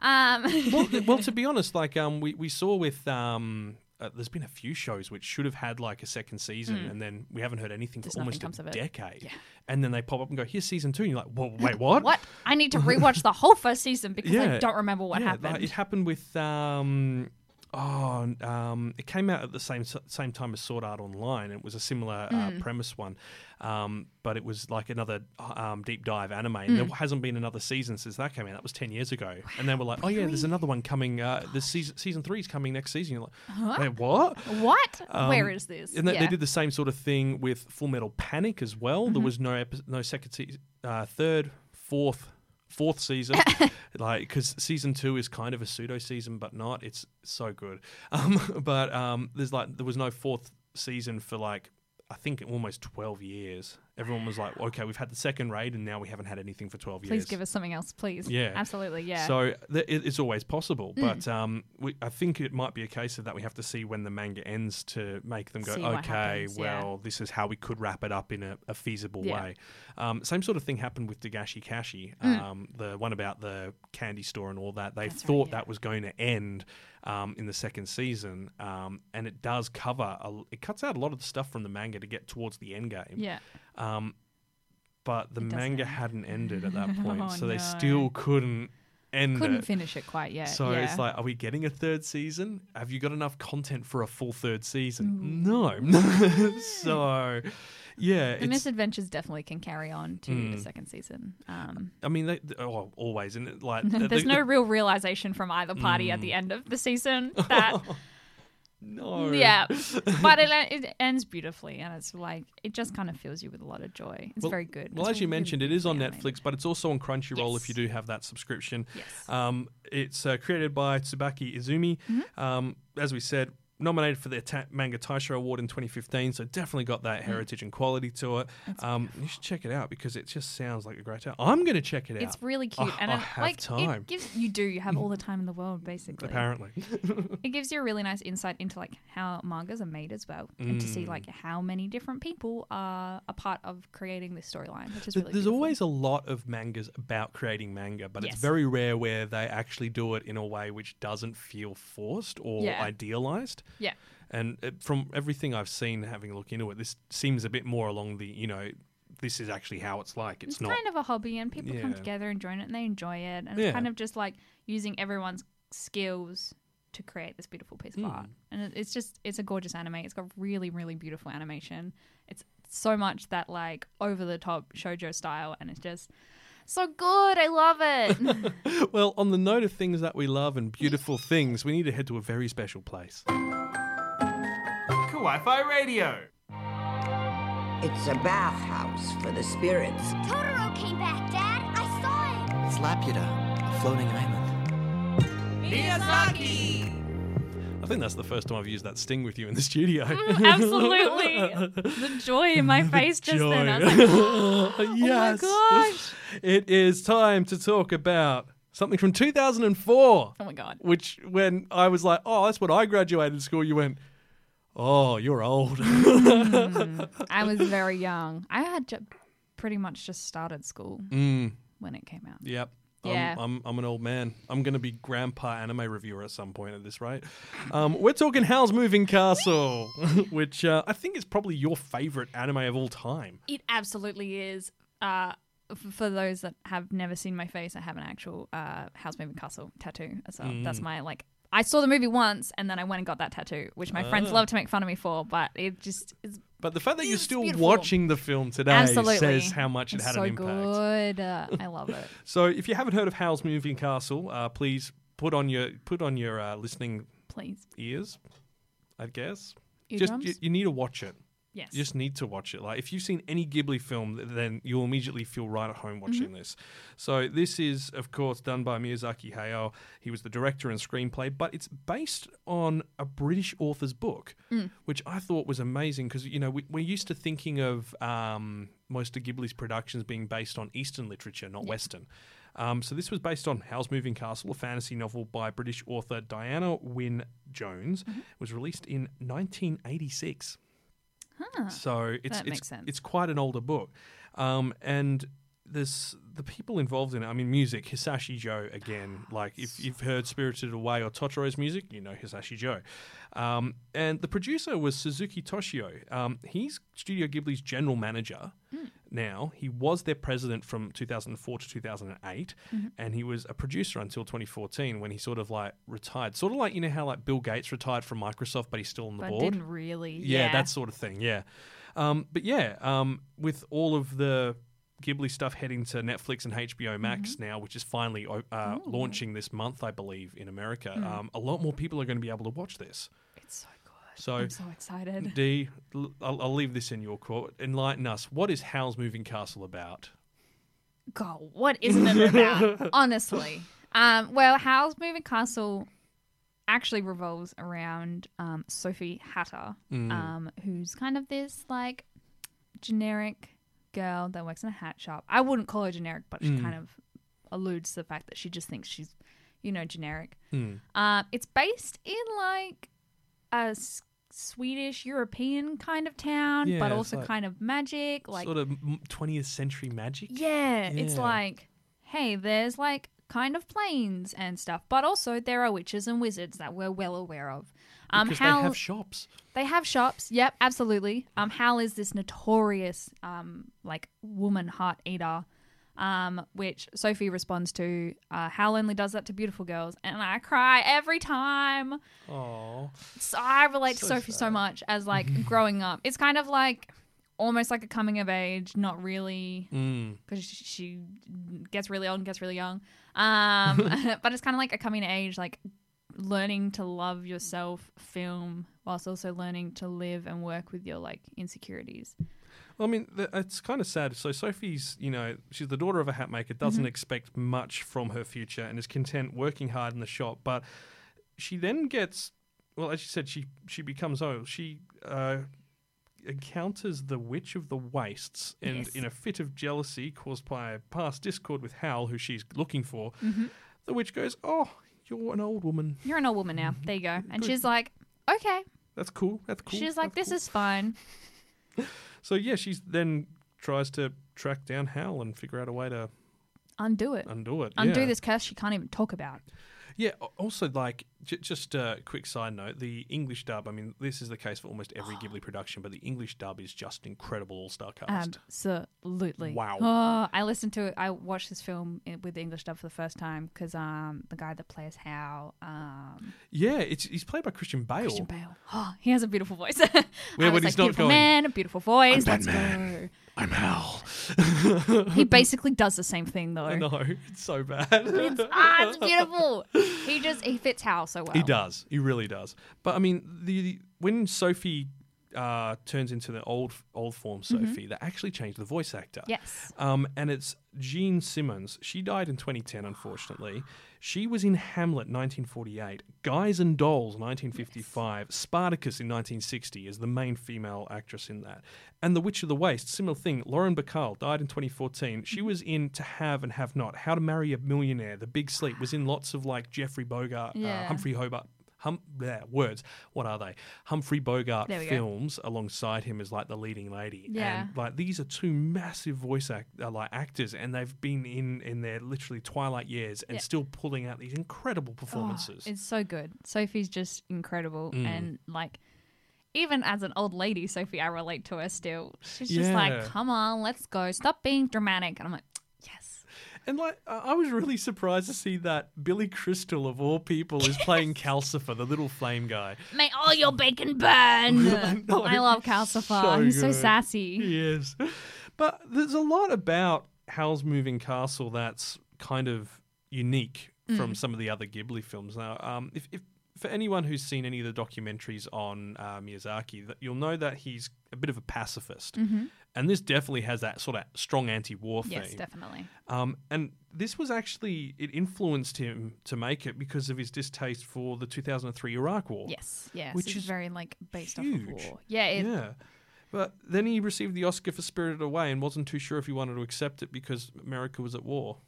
Um, well, well, to be honest, like um, we we saw with um. Uh, there's been a few shows which should have had like a second season, and then we haven't heard anything. Just for almost a decade. Yeah. And then they pop up and go, "Here's season two. and you're like, "Whoa, wait, what? what? I need to rewatch the whole first season because I don't remember what yeah, happened. Like, it happened with um, oh, um, it came out at the same same time as Sword Art Online. It was a similar uh, Mm. premise one, um, but it was like another um, deep dive anime. And there Mm. hasn't been another season since that came out. That was ten years ago. And then we're like, oh yeah, there's another one coming. Uh, the season season three is coming next season. You're like, wait, what? what? Where Um, is this? And they, yeah. Mm-hmm. they did the same sort of thing with Full Metal Panic as well. There was no epi- no second season, uh, third, fourth, fourth season, like because season two is kind of a pseudo season, but not. It's so good. Um, but um, there's like there was no fourth season for like I think almost twelve years. Everyone was like, okay, we've had the second raid, and now we haven't had anything for twelve Please years. Please give us something else, please. Yeah. absolutely. Yeah. Mm. So th- it's always possible, but um, we, I think it might be a case of that we have to see when the manga ends to make them go, See okay, happens, yeah. well, this is how we could wrap it up in a, a feasible Yeah. way. Um, same sort of thing happened with Dagashi Kashi, um, the one about the candy store and all that. They Mm. That's right, thought yeah. that was going to end. Um, in the second season, um, and it does cover, a, it cuts out a lot of the stuff from the manga to get towards the end game yeah. um, but the manga hadn't ended at that point, Oh, so they no. still couldn't end Couldn't it. finish it quite yet. So yeah. it's like, are we getting a third season? Have you got enough content for a full third season? Mm. No. so, yeah, the it's. misadventures definitely can carry on to the Mm. second season. Um, I mean, they, oh, always, and it, like there's the- no the- real realization from either party at the end of the season that no. yeah but it, it ends beautifully and it's like it just kind of fills you with a lot of joy it's Well- very good Well, It's as you mentioned, it is on Netflix, but it's also on Crunchyroll Yes. if you do have that subscription. Yes. Um, it's uh, created by Tsubaki Izumi. Mm-hmm. Um, as we said, nominated for the Ta- Manga Taisho Award in 2015, so definitely got Mm. that heritage and quality to it. Um, you should check it out because it just sounds like a great time. I'm going to check it out. it's really cute I- and I it, have like time. it gives you do you have all the time in the world basically Apparently. it gives you a really nice insight into like how mangas are made as well and to Mm. see like how many different people are a part of creating this storyline which is really There's beautiful. always a lot of mangas about creating manga, but Yes. it's very rare where they actually do it in a way which doesn't feel forced or Yeah. idealized. Yeah And uh, from everything I've seen, having a look into it, this seems a bit more along the, you know, this is actually how it's like. It's, it's, not. kind of a hobby and people come together and join it and they enjoy it and Yeah. it's kind of just like using everyone's skills to create this beautiful piece of art. And it's just it's a gorgeous anime. It's got really really beautiful animation. It's so much that like over the top shojo style, and it's just so good. I love it. Well, on the note of things that we love and beautiful things, we need to head to a very special place. Kawaii Fi Radio. It's a bathhouse for the spirits. Totoro came back, Dad. I saw it. It's Laputa, a floating island. Miyazaki! I think that's the first time I've used that sting with you in the studio. Absolutely, the joy in my face just then. I was like, yes. oh my gosh. It is time to talk about something from 2004. Oh my god. Which, when I was like, oh, that's when I graduated school, you went, oh, you're old. I was very young. I had ju- pretty much just started school mm, when it came out. yep. Yeah. I'm, I'm, I'm an old man. I'm going to be grandpa anime reviewer at some point at this rate. Um, we're talking Howl's Moving Castle, which uh, I think is probably your favorite anime of all time. It absolutely is. Uh, f- for those that have never seen my face, I have an actual uh, Howl's Moving Castle tattoo as well. Mm. That's my like. I saw the movie once, and then I went and got that tattoo, which my friends Ah. love to make fun of me for. But it just is But the fact that you're It's still beautiful. watching the film today absolutely says how much it It's had so an impact. good. Uh, I love it. So if you haven't heard of Howl's Moving Castle, uh, please put on your put on your uh, listening Please, ears. I guess eardrums. just you, you need to watch it. Yes. You just need to watch it. Like if you've seen any Ghibli film, then you'll immediately feel right at home watching Mm-hmm. this. So this is, of course, done by Miyazaki Hayao. He was the director and screenplay, but it's based on a British author's book, Mm. which I thought was amazing because you know we, we're used to thinking of um, most of Ghibli's productions being based on Eastern literature, not Western. Um, so this was based on Howl's Moving Castle, a fantasy novel by British author Diana Wynne Jones. Mm-hmm. It was released in 1986. Huh. So it's That it's, makes sense. it's quite an older book, um, and there's the people involved in it. I mean, music Hisaishi Joe again. Like if you've heard Spirited Away or Totoro's music, you know Hisaishi Joe. Um, and the producer was Suzuki Toshio. Um, he's Studio Ghibli's general manager. Hmm. Now he was their president from 2004 to 2008, Mm-hmm. and he was a producer until 2014 when he sort of like retired. Sort of like you know how like Bill Gates retired from Microsoft, but he's still on the but board. didn't really. Yeah, Yeah, that sort of thing. Yeah, um, but yeah, um, with all of the Ghibli stuff heading to Netflix and HBO Max Mm-hmm. now, which is finally uh, launching this month, I believe, in America, Mm. um, a lot more people are going to be able to watch this. It's so good. So, I'm so excited. D, I'll, I'll leave this in your court. Enlighten us. What is Howl's Moving Castle about? God, what isn't it about? Honestly. Um, well, Howl's Moving Castle actually revolves around um, Sophie Hatter, Mm. um, who's kind of this like generic girl that works in a hat shop. I wouldn't call her generic, but she Mm. kind of alludes to the fact that she just thinks she's, you know, generic. Hmm. Um, it's based in like a s- Swedish European kind of town, Yeah, but also like kind of magic, like sort of 20th century magic. yeah, it's like, hey, there's like kind of planes and stuff, but also there are witches and wizards that we're well aware of. Um, because Hal, they have shops. they have shops. Yep, absolutely. Um, Hal is this notorious um like woman heart eater. Um, which Sophie responds to. Uh, Hal only does that to beautiful girls, and I cry every time. Oh, So I relate to So Sophie so much as like growing up. It's kind of like almost like a coming of age, not really mm. because she, she gets really old and gets really young. Um, but it's kind of like a coming of age, like learning to love yourself film whilst also learning to live and work with your like insecurities. Well, I mean, it's kind of sad. So Sophie's, you know, she's the daughter of a hat maker, doesn't Mm-hmm. expect much from her future, and is content working hard in the shop. But she then gets, well, as you said, she she becomes old. She uh, encounters the Witch of the Wastes, and Yes. in a fit of jealousy caused by a past discord with Hal, who she's looking for, Mm-hmm. the witch goes, "Oh, you're an old woman. You're an old woman now. There you go. And Mm-hmm. Good. she's like, okay. That's cool. That's cool." she's like, That's this cool." is fine. So yeah, she's then tries to track down Hal and figure out a way to Undo it. undo it. Undo yeah. this curse she can't even talk about. Yeah. Also, like, j- just a quick side note: the English dub. I mean, this is the case for almost every Ghibli production, but the English dub is just incredible, all-star cast. Absolutely. Wow. Oh, I listened to it. I watched this film i- with the English dub for the first time because um, the guy that plays Hal, um, yeah, it's he's played by Christian Bale. Christian Bale. Oh, he has a beautiful voice. Yeah, I when was he's like, not beautiful going, man, a beautiful voice. "I'm Let's Batman." I'm Hal. He basically does the same thing though. I know it's so bad. It's, ah, it's beautiful. He just he fits Hal so well. He does. He really does. But I mean, the when Sophie uh, turns into the old old form Sophie, they actually changed the voice actor. Mm-hmm. Yes. Um, and it's Jean Simmons. She died in 2010, unfortunately. She was in Hamlet 1948, Guys and Dolls 1955, Spartacus in 1960 as the main female actress in that. And The Witch of the Waste, similar thing. Lauren Bacall died in 2014. She was in To Have and Have Not, How to Marry a Millionaire, The Big Sleep, was in lots of like Jeffrey Bogart, uh, Humphrey Hobart. Hum, bleh, words. What are they? Humphrey Bogart we go. films alongside him as like the leading lady. Yeah. And like these are two massive voice act uh, like actors, and they've been in in their literally twilight years and Yeah. still pulling out these incredible Oh, performances. it's so good. Sophie's just incredible, Mm. and like. Even as an old lady, Sophie, I relate to her still. She's just Yeah. like, "Come on, let's go. Stop being dramatic." And I'm like. And like I was really surprised to see that Billy Crystal of all people is playing Calcifer, the little flame guy. May all your bacon burn. know. I love Calcifer. So He's so good. sassy. Yes. But there's a lot about Howl's Moving Castle that's kind of unique Mm. from some of the other Ghibli films. Now, um, if, if for anyone who's seen any of the documentaries on uh, Miyazaki, that you'll know that he's a bit of a pacifist, and this definitely has that sort of strong anti-war Mm-hmm. Yes, definitely. Um, and this was actually it influenced him to make it because of his distaste for the 2003 Iraq War. Yes, yes. Which is very like based off of war. Yeah, it, yeah. But then he received the Oscar for Spirited Away and wasn't too sure if he wanted to accept it because America was at war.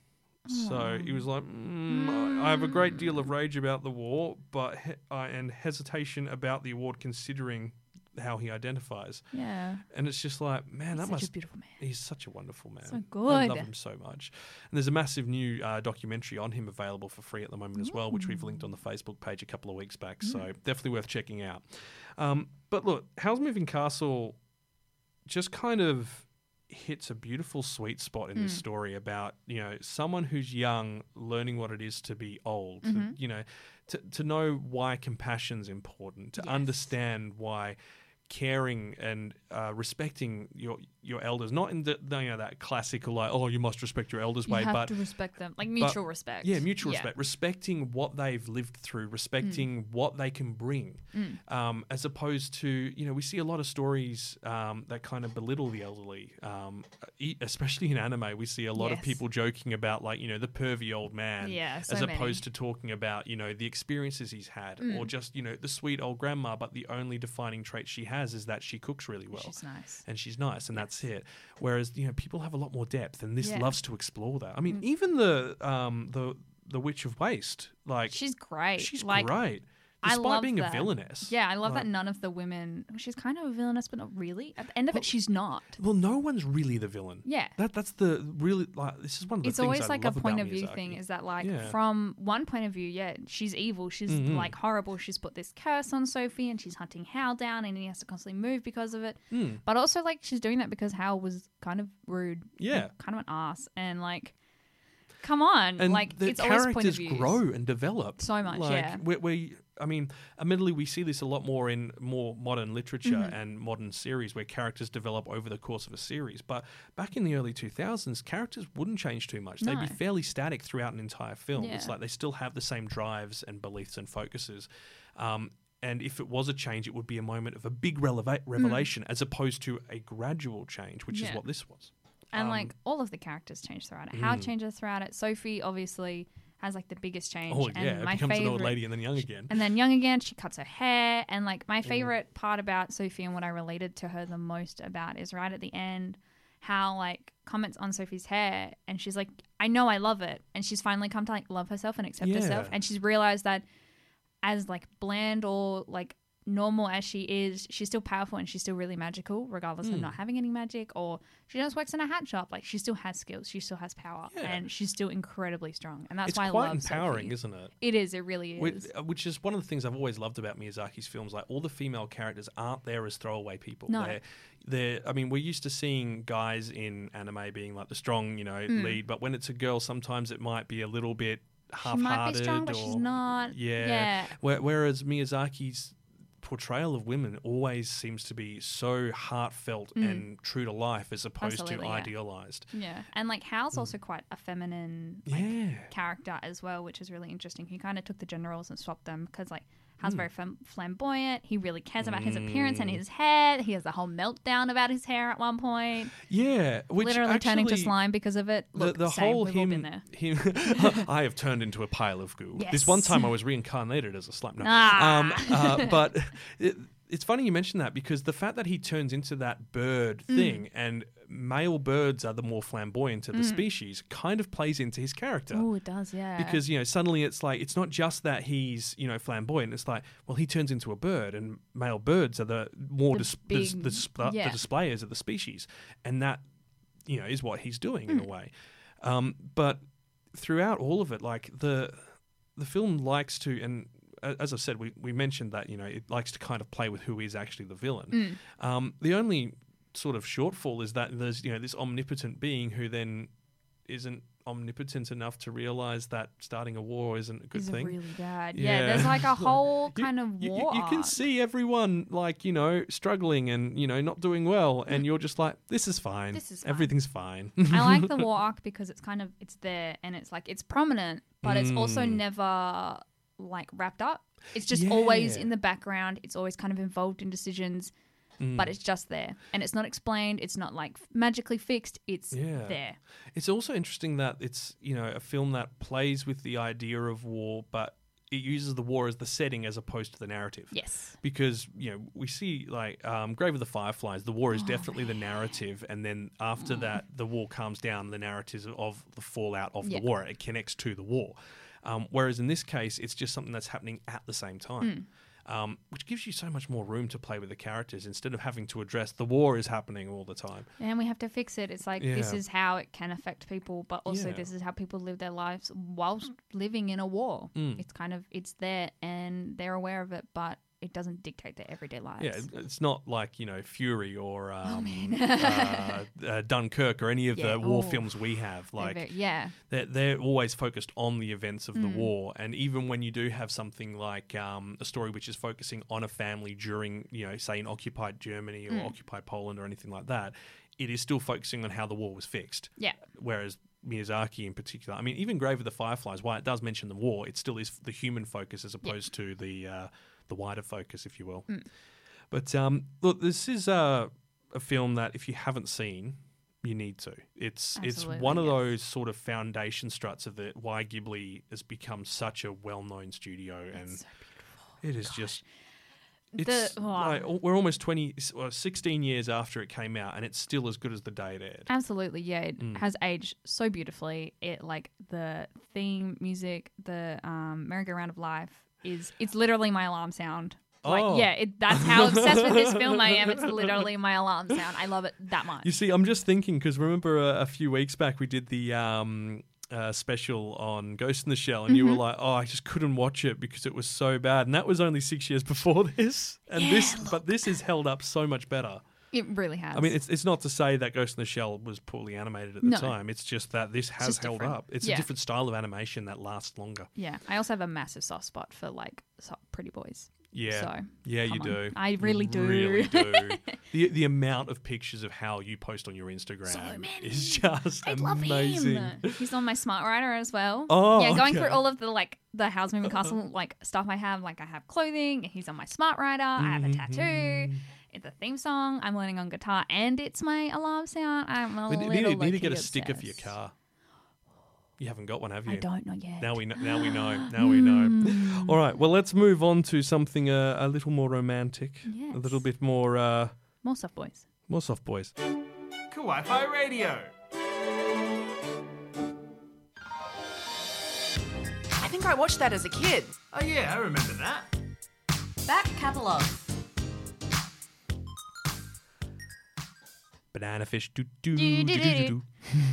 So he was like, mm, I I have a great deal of rage about the war, but he- uh, and hesitation about the award considering how he identifies. yeah. And it's just like, man, that Such must a beautiful man. He's such a wonderful man. So good. I love him so much. And there's a massive new uh, documentary on him available for free at the moment as well, which we've linked on the Facebook page a couple of weeks back. So definitely worth checking out. Um, but look, Howl's Moving Castle just kind of hits a beautiful sweet spot in this story about you know someone who's young learning what it is to be old you know to, to know why compassion's important to understand why caring and uh, respecting your your elders, not in the, you know that classical like oh you must respect your elders You way, have but to respect them, like but- mutual respect. yeah, mutual respect, respecting what they've lived through, respecting what they can bring, um, as opposed to you know we see a lot of stories um, that kind of belittle the elderly, um, especially in anime. We see a lot of people joking about like you know the pervy old man, Yeah, so as many. opposed to talking about you know the experiences he's had, or just you know the sweet old grandma, but the only defining trait she has is that she cooks really well She's nice. and she's nice, and that's it. Whereas you know people have a lot more depth, and this Yeah. Mm. loves to explore that. I mean, even the um the the Witch of Waste, like She's great. she's like, great, I love being that. a villainess. Yeah, I love Like- that none of the women. She's kind of a villainess, but not really. At the end of it, she's not. Well, no one's really the villain. Yeah. that that's the really like this is one of the It's things always I like a point of view Miyazaki. thing. Is that like Yeah. Mm-hmm. from one point of view, yeah, she's evil. She's like horrible. She's put this curse on Sophie, and she's hunting Hal down, and he has to constantly move because of it. Hmm. But also, like, she's doing that because Hal was kind of rude. Yeah. kind of an ass, and like, come on, and like the it's always point of characters grow and develop So much, like, yeah. We, I mean, admittedly, we see this a lot more in more modern literature Mm-hmm. and modern series where characters develop over the course of a series. But back in the early 2000s, characters wouldn't change too much. They'd be fairly static throughout an entire film. It's like they still have the same drives and beliefs and focuses. Um, and if it was a change, it would be a moment of a big releva- revelation as opposed to a gradual change, which is Mm. What this was. And Um, like all of the characters change throughout it. How changes throughout it. Sophie obviously has like the biggest change. Oh, and yeah, it my becomes favorite, an old lady and then young again. And then young again, she cuts her hair. And like my mm. favorite part about Sophie and what I related to her the most about is right at the end, how like comments on Sophie's hair, and she's like, "I know I love it," and she's finally come to like love herself and accept herself, and she's realized that as like bland or like normal as she is, she's still powerful and she's still really magical, regardless Hmm. of not having any magic. Or she just works in a hat shop. Like she still has skills, she still has power, Yeah. and she's still incredibly strong. And that's it's why quite I love empowering, Sophie. isn't it? It is. It really is. Which, uh, which is one of the things I've always loved about Miyazaki's films. Like all the female characters aren't there as throwaway people. No. They're, they're, I mean, we're used to seeing guys in anime being like the strong, you know, Hmm. lead. But when it's a girl, sometimes it might be a little bit she half-hearted. might be strong, but or, she's not. Yeah. Yeah. Whereas Miyazaki's portrayal of women always seems to be so heartfelt hmm. and true to life as opposed. Absolutely, to yeah. idealized. Yeah, and like Hal's also mm. quite a feminine like, Yeah. character as well, which is really interesting. He kind of took the generals and swapped them because like Hmm. Hal's very flamboyant. He really cares about his appearance and his hair. He has a whole meltdown about his hair at one point, Yeah. Which literally turning to slime because of it. Look, the, the same. whole him, him I have turned into a pile of goo. This one time I was reincarnated as a slime. No. Ah. Um, uh, but it, it's funny you mention that because the fact that he turns into that bird Mm. thing and male birds are the more flamboyant of the species kind of plays into his character. Oh, it does, yeah. Because you know suddenly it's like it's not just that he's you know flamboyant. It's like well he turns into a bird, and male birds are the more The dis- the, big- the, sp- yeah. the displayers of the species, and that you know is what he's doing Hmm. in a way. Um, but throughout all of it, like the the film likes to and. As I said, we, we mentioned that you know it likes to kind of play with who is actually the villain. Hmm. Um, the only sort of shortfall is that there's you know this omnipotent being who then isn't omnipotent enough to realize that starting a war isn't a good thing. really bad. Yeah. Yeah. there's like a whole kind of you, you- war. you can see everyone like you know struggling and you know not doing well, and you're just like, this is fine. This is fine. Everything's fine. I like the war arc because it's kind of it's there and it's like it's prominent, but it's also Mm. never like wrapped up. It's just always in the background. It's always kind of involved in decisions, but Mm. it's just there and it's not explained. It's not like magically fixed. It's Yeah. there. It's also interesting that it's you know a film that plays with the idea of war, but it uses the war as the setting as opposed to the narrative. Yes. because you know we see like um, Grave of the Fireflies, the war is Oh, definitely the narrative, and then after that, the war calms down. The narrative of the fallout of Yeah. the war it connects to the war. Um, whereas in this case, it's just something that's happening at the same time. Hmm. Um, which gives you so much more room to play with the characters instead of having to address the war is happening all the time. And we have to fix it. It's like this is how it can affect people, but also Yeah. this is how people live their lives whilst living in a war. Mm. It's kind of it's there and they're aware of it, but it doesn't dictate their everyday lives. Yeah, it's not like you know Fury or Oh, um, uh, uh, Dunkirk or any of Yeah. the war Oh. films we have. They're Like very- yeah. they're, they're always focused on the events of the Mm. war and even when you do have something like um, a story which is focusing on a family during you know say in occupied germany or Mm. occupied poland or anything like that it is still focusing on how the war was fixed Yeah. whereas miyazaki in particular i mean even grave of the fireflies while it does mention the war it still is the human focus as opposed to the uh, the wider focus if you will Mm. but um, look this is uh, a film that if you haven't seen you need to. It's it's Absolutely, one of yes. those sort of foundation struts of the why Ghibli has become such a well-known studio, and so it is just. The- oh. like, we're almost 20, well, 16 years after it came out, and it's still as good as the day it aired. Absolutely, yeah. It Mm. has aged so beautifully. It like the theme music, the um, merry-go-round of life is it's literally my alarm sound. Like Oh. yeah, it, that's how obsessed with this film I am. It's literally my alarm sound. I love it that much. You see, I'm just thinking because remember a, a few weeks back we did the um, uh, special on Ghost in the Shell, and you Mm-hmm. were like, "Oh, I just couldn't watch it because it was so bad," and that was only six years before this, and this, but this is held up so much better. It really has. I mean, it's it's not to say that Ghost in the Shell was poorly animated at the No. time. It's just that this has held different. up. It's Yeah. a different style of animation that lasts longer. yeah. I also have a massive soft spot for like pretty boys. Yeah, So, yeah, you on. do. I You really do. Really do. the the amount of pictures of how you post on your Instagram is just I love amazing. him. He's on my smart writer as well. Oh, yeah, going okay. through all of the like the Howl's Moving Castle like stuff I have. Like I have clothing. He's on my smart writer. I have a Mm-hmm. tattoo. It's a theme song. I'm learning on guitar, and it's my alarm sound. I'm a We little need, need, need to get a sticker for your car. You haven't got one, have you? I don't know yet. Now we know. Now we know. Now we know. All right. Well, let's move on to something uh, a little more romantic. A little bit more uh, More soft boys. more soft boys. Kawaii Fi Radio. I think I watched that as a kid. Oh yeah, I remember that. Back catalogue. Banana fish. Do, do, Do, do, do, do, do,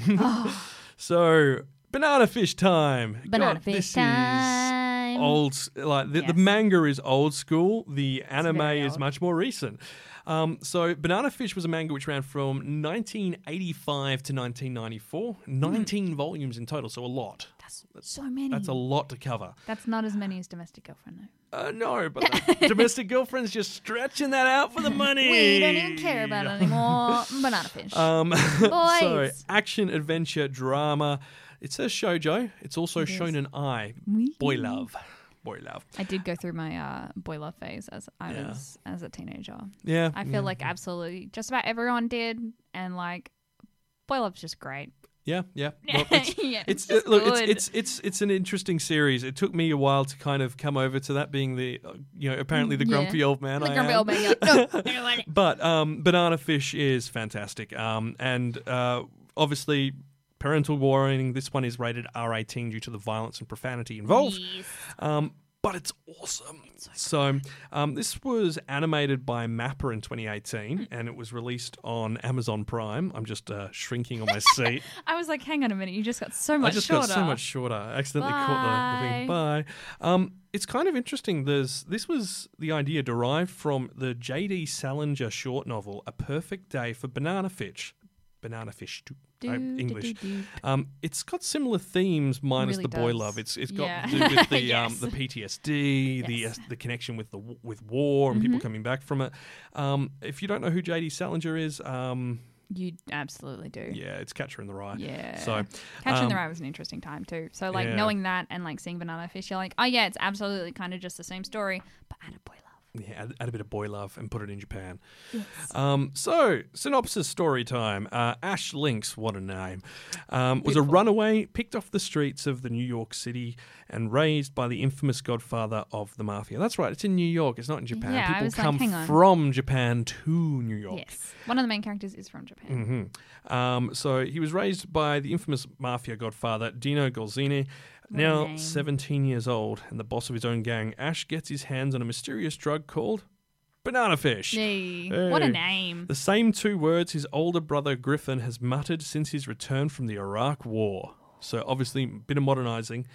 do, do. so, banana fish time. Banana God, fish this is time. old. Like the, the manga is old school. The anime is much more recent. Um, so, Banana Fish was a manga which ran from 1985 to 1994. 19 volumes in total, so a lot. That's so many. That's a lot to cover. That's not as many as Domestic Girlfriend, though. Uh, no, but domestic girlfriend's just stretching that out for the money. We don't even care about it anymore. Banana fish. Um, so Boys. action, adventure, drama. It says shoujo. It's also shown shonen ai. Boy love. Boy love. I did go through my uh, boy love phase as I Yeah. was as a teenager. Yeah. I feel yeah. like absolutely just about everyone did, and like boy love's just great. Yeah, yeah. Well, it's, Yeah, it's, it's just look, it's, good. it's it's it's an interesting series. It took me a while to kind of come over to that being the uh, you know apparently the Yeah. grumpy old man. The I grumpy am. old man, you're no, I don't want it. But um, Banana Fish is fantastic. Um, and uh, obviously, parental warning. This one is rated R18 due to the violence and profanity involved. Um, but it's awesome. So, um, this was animated by Mappa in 2018, and it was released on Amazon Prime. I'm just uh, shrinking on my seat. I was like, hang on a minute, you just got so much shorter. I just shorter. got so much shorter. I accidentally caught the, the thing. Bye. Um, it's kind of interesting. There's this was the idea derived from the J.D. Salinger short novel, A Perfect Day for Banana Fish. Banana Fish, too. Do, English. do, do. Um, it's got similar themes, minus Really the boy love. It's it's got Yeah. to do with the um, the PTSD, the Yes. uh, the connection with the with war and people coming back from it. Um, if you don't know who J.D. Salinger is, um, You absolutely do. yeah, it's Catcher in the Rye. Yeah. So Catching um, the Rye was an interesting time too. So like yeah. knowing that and like seeing Banana Fish, you're like, oh yeah, it's absolutely kind of just the same story, but add a boy love. Yeah, add, add a bit of boy love and put it in Japan. Um, so, synopsis story time. Uh, Ash Lynx, what a name, um, was a runaway picked off the streets of the New York City and raised by the infamous godfather of the mafia. That's right, it's in New York, it's not in Japan. Yeah, I People like, come on. from Japan to New York. Yes. One of the main characters is from Japan. hmm Um, so he was raised by the infamous mafia godfather Dino Golzini. Now name. 17 years old and the boss of his own gang, Ash gets his hands on a mysterious drug called banana fish. Gee, what a name. The same two words his older brother Griffin has muttered since his return from the Iraq War. So obviously, a bit of modernizing.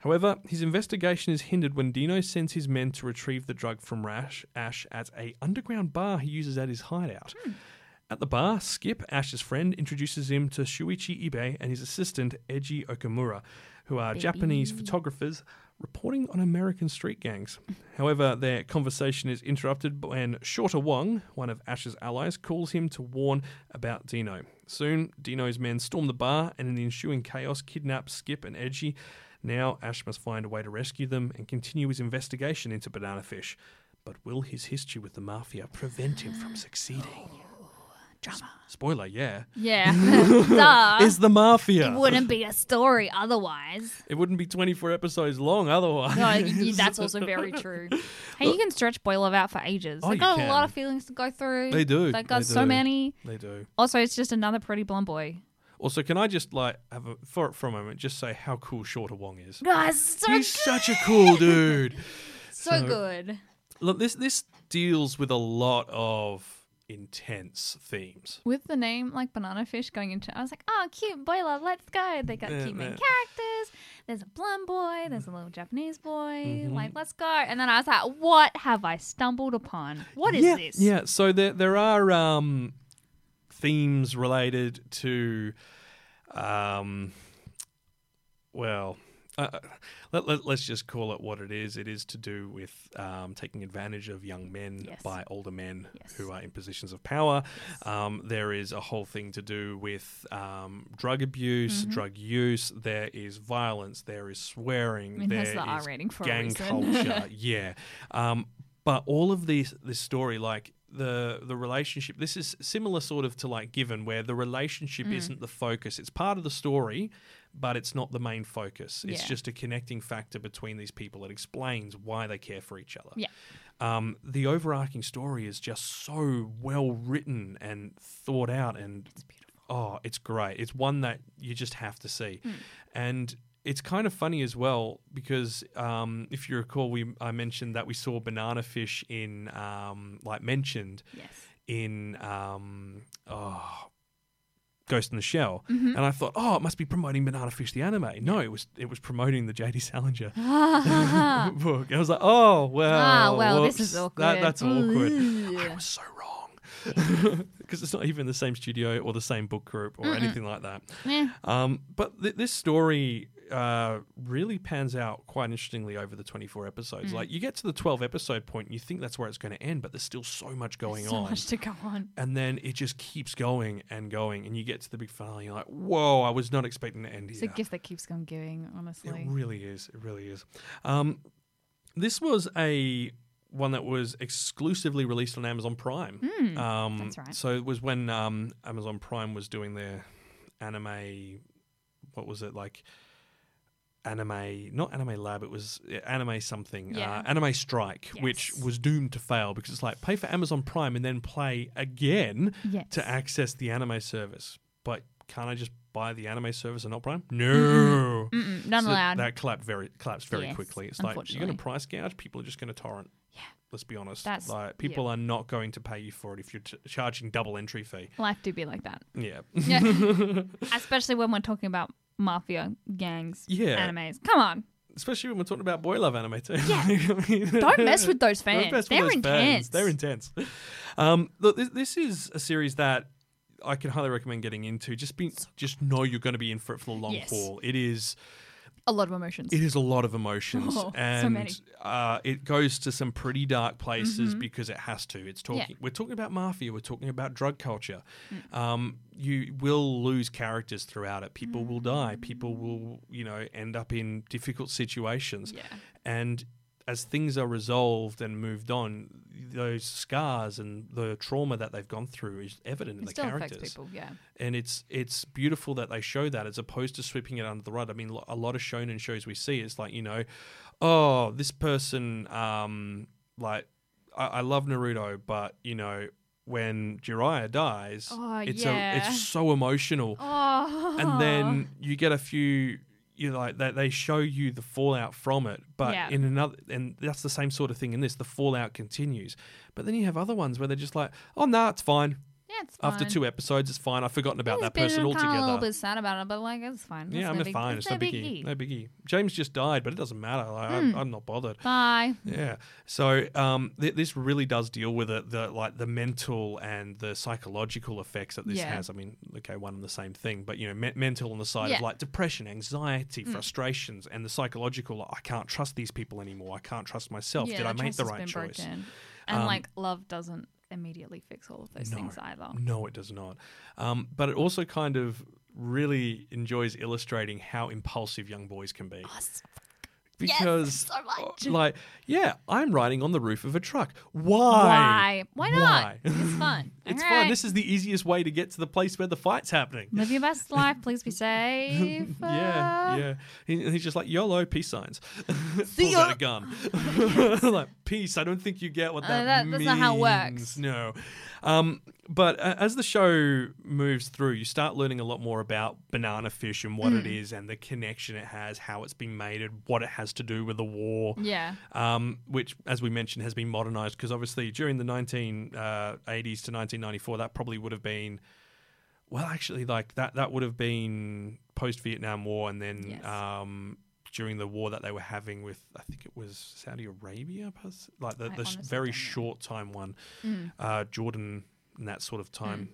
However, his investigation is hindered when Dino sends his men to retrieve the drug from Rash, Ash at a underground bar he uses at his hideout. Hmm. At the bar, Skip, Ash's friend, introduces him to Shuichi Ibe and his assistant, Eiji Okamura, who are Japanese photographers reporting on American street gangs. However, their conversation is interrupted when Shorter Wong, one of Ash's allies, calls him to warn about Dino. Soon, Dino's men storm the bar and in the ensuing chaos kidnap Skip and Eiji. Now, Ash must find a way to rescue them and continue his investigation into Banana Fish. But will his history with the mafia prevent him from succeeding? Oh. Drama. Spoiler, yeah. Yeah. Duh. Is the mafia. it wouldn't be a story otherwise. It wouldn't be 24 episodes long otherwise. No, y- y- that's also very true. Hey, you can stretch boy love out for ages. Oh, they you got can. a lot of feelings to go through. They do, They got they so do. many. They do. Also, it's just another pretty blonde boy. Also, can I just like have a for for a moment just say how cool Shorter Wong is? Guys, so He's such a cool dude. so so- good. Look, this this deals with a lot of intense themes. With the name like banana fish going into, I was like, oh, cute boy love, let's go. They got Yeah, cute main yeah. characters. There's a blonde boy. There's a little Japanese boy. Mm-hmm. Like, let's go. And then I was like, what have I stumbled upon? What is yeah, this? Yeah, so there there are um, themes related to, um, well, uh, let, let, us just call it what it is. It is to do with um, taking advantage of young men Yes. by older men Yes. who are in positions of power. Um, there is a whole thing to do with um, drug abuse, Mm-hmm. drug use. There is violence. There is swearing. I mean, there the is rating for a gang culture. yeah, um, but all of these this story, like the the relationship, this is similar sort of to like Given, where the relationship Mm. isn't the focus. It's part of the story, but it's not the main focus. It's Yeah. just a connecting factor between these people. It explains why they care for each other. Yeah. Um, the overarching story is just so well written and thought out, and it's oh, it's great. It's one that you just have to see, Hmm. and it's kind of funny as well because um, if you recall, we I mentioned that we saw banana fish in um, like mentioned Yes. in um, oh, Ghost in the Shell, Mm-hmm. and I thought, oh, it must be promoting Banana Fish the anime. No, it was it was promoting the J.D. Salinger book. And I was like, oh well, Ah, well, this is whoops. That- awkward. that's awkward. I was so wrong because it's not even the same studio or the same book group or anything like that. Eh. Um, but th- this story uh, really pans out quite interestingly over the 24 episodes. Mm. Like you get to the 12 episode point, and you think that's where it's going to end, but there's still so much going so on. So much to go on. and then it just keeps going and going, and you get to the big finale. You're like, "Whoa! I was not expecting to end here. It's a gift that keeps on giving, honestly. It really is. It really is. Um, this was a one that was exclusively released on Amazon Prime. um, Hmm, that's right. So it was when um, Amazon Prime was doing their anime. What was it like? Anime, not Anime Lab. It was uh, Anime something. Yeah. Uh, anime Strike, which was doomed to fail because it's like pay for Amazon Prime and then play again Yes. to access the anime service. But can't I just buy the anime service and not Prime? No. Mm-mm, not So allowed. That collapsed very collapsed very Yes, quickly. It's like you're going to price gouge. People are just going to torrent. Yeah. Let's be honest. That's- like people are not going to pay you for it if you're t- charging double entry fee. Life do be like that. Yeah. Yeah. Especially when we're talking about mafia gangs, Yeah. animes. Come on. Especially when we're talking about boy love anime too. Yeah. Don't mess with those Don't fans. mess with They're those intense. fans. They're intense. Um, look, this, this is a series that I can highly recommend getting into. Just be, just know you're going to be in for it for the long Yes. haul. It is. A lot of emotions. It is a lot of emotions, Oh, so and many. Mm-hmm. Uh, it goes to some pretty dark places because it has to. It's talking. Yeah. We're talking about mafia. We're talking about drug culture. Mm. Um, you will lose characters throughout it. People will die. Mm. People will, you know, end up in difficult situations. Yeah. And as things are resolved and moved on, those scars and the trauma that they've gone through is evident in It the still characters affects people, yeah. and it's it's beautiful that they show that as opposed to sweeping it under the rug. I mean, a lot of shonen shows we see it's like you know, oh, this person, um, like I, I love Naruto, but you know, when Jiraiya dies, Oh, it's yeah. a, it's so emotional, Oh. and then you get a few. You know, like they, they show you the fallout from it, but Yeah. in another, and that's the same sort of thing in this. The fallout continues, but then you have other ones where they're just like, "Oh, no, it's fine." It's After two episodes, it's fine. I've forgotten about that person kinda a little bit sad about it, but like it's fine. Yeah, It's I'm no big, fine. It's no biggie. No biggie. James just died, but it doesn't matter. Like, I'm, I'm not bothered. Bye. Yeah. So um, th- this really does deal with it, the like the mental and the psychological effects that this Yeah. has. I mean, okay, one and the same thing, but you know, me- mental on the side Yeah. of like depression, anxiety, Mm. frustrations, and the psychological. Like, I can't trust these people anymore. I can't trust myself. Yeah, Did I make the right choice? broken. And Um, like love doesn't immediately fix all of those No. things either. No, it does not. Um, but it also kind of really enjoys illustrating how impulsive young boys can be. Because, so much. uh, like, yeah, I'm riding on the roof of a truck. Why? Why? Why not? Why? It's fun. it's All fun. right. This is the easiest way to get to the place where the fight's happening. Live your best life. Please be safe. yeah, yeah. He, he's just like YOLO, peace signs. Pulls out a gun. like peace. I don't think you get what Uh, that, that- that's not how it works. means. No. Um, but uh, as the show moves through, you start learning a lot more about banana fish and what it Mm. is, and the connection it has, how it's been made, and what it has to do with the war. Yeah. Um, which, as we mentioned, has been modernized because obviously during the 1980s to 1994, that probably would have been well, actually, like that that would have been post Vietnam War, and then Yes. um, during the war that they were having with, I think it was Saudi Arabia, like the, the very short time one, Mm. uh, Jordan, and that sort of time.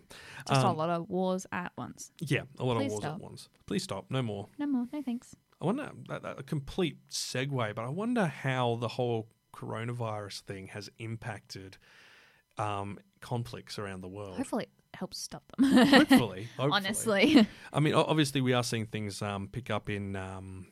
Just a Um, lot of wars at once. Yeah, a lot Please of wars stop. at once. Please stop, no more. No more. No thanks. I wonder a complete segue, but I wonder how the whole coronavirus thing has impacted um, conflicts around the world. Hopefully, it helps stop them. Hopefully, hopefully. Honestly. I mean, obviously, we are seeing things um, pick up in um,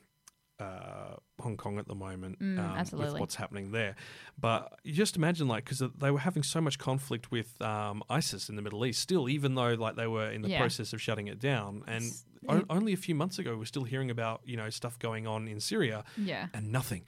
uh, Hong Kong at the moment Mm, um, with absolutely. what's happening there. But you just imagine, like, because they were having so much conflict with um, ISIS in the Middle East, still, even though like they were in the Yeah. process of shutting it down, and o- only a few months ago, we we're still hearing about you know stuff going on in Syria, Yeah. and nothing.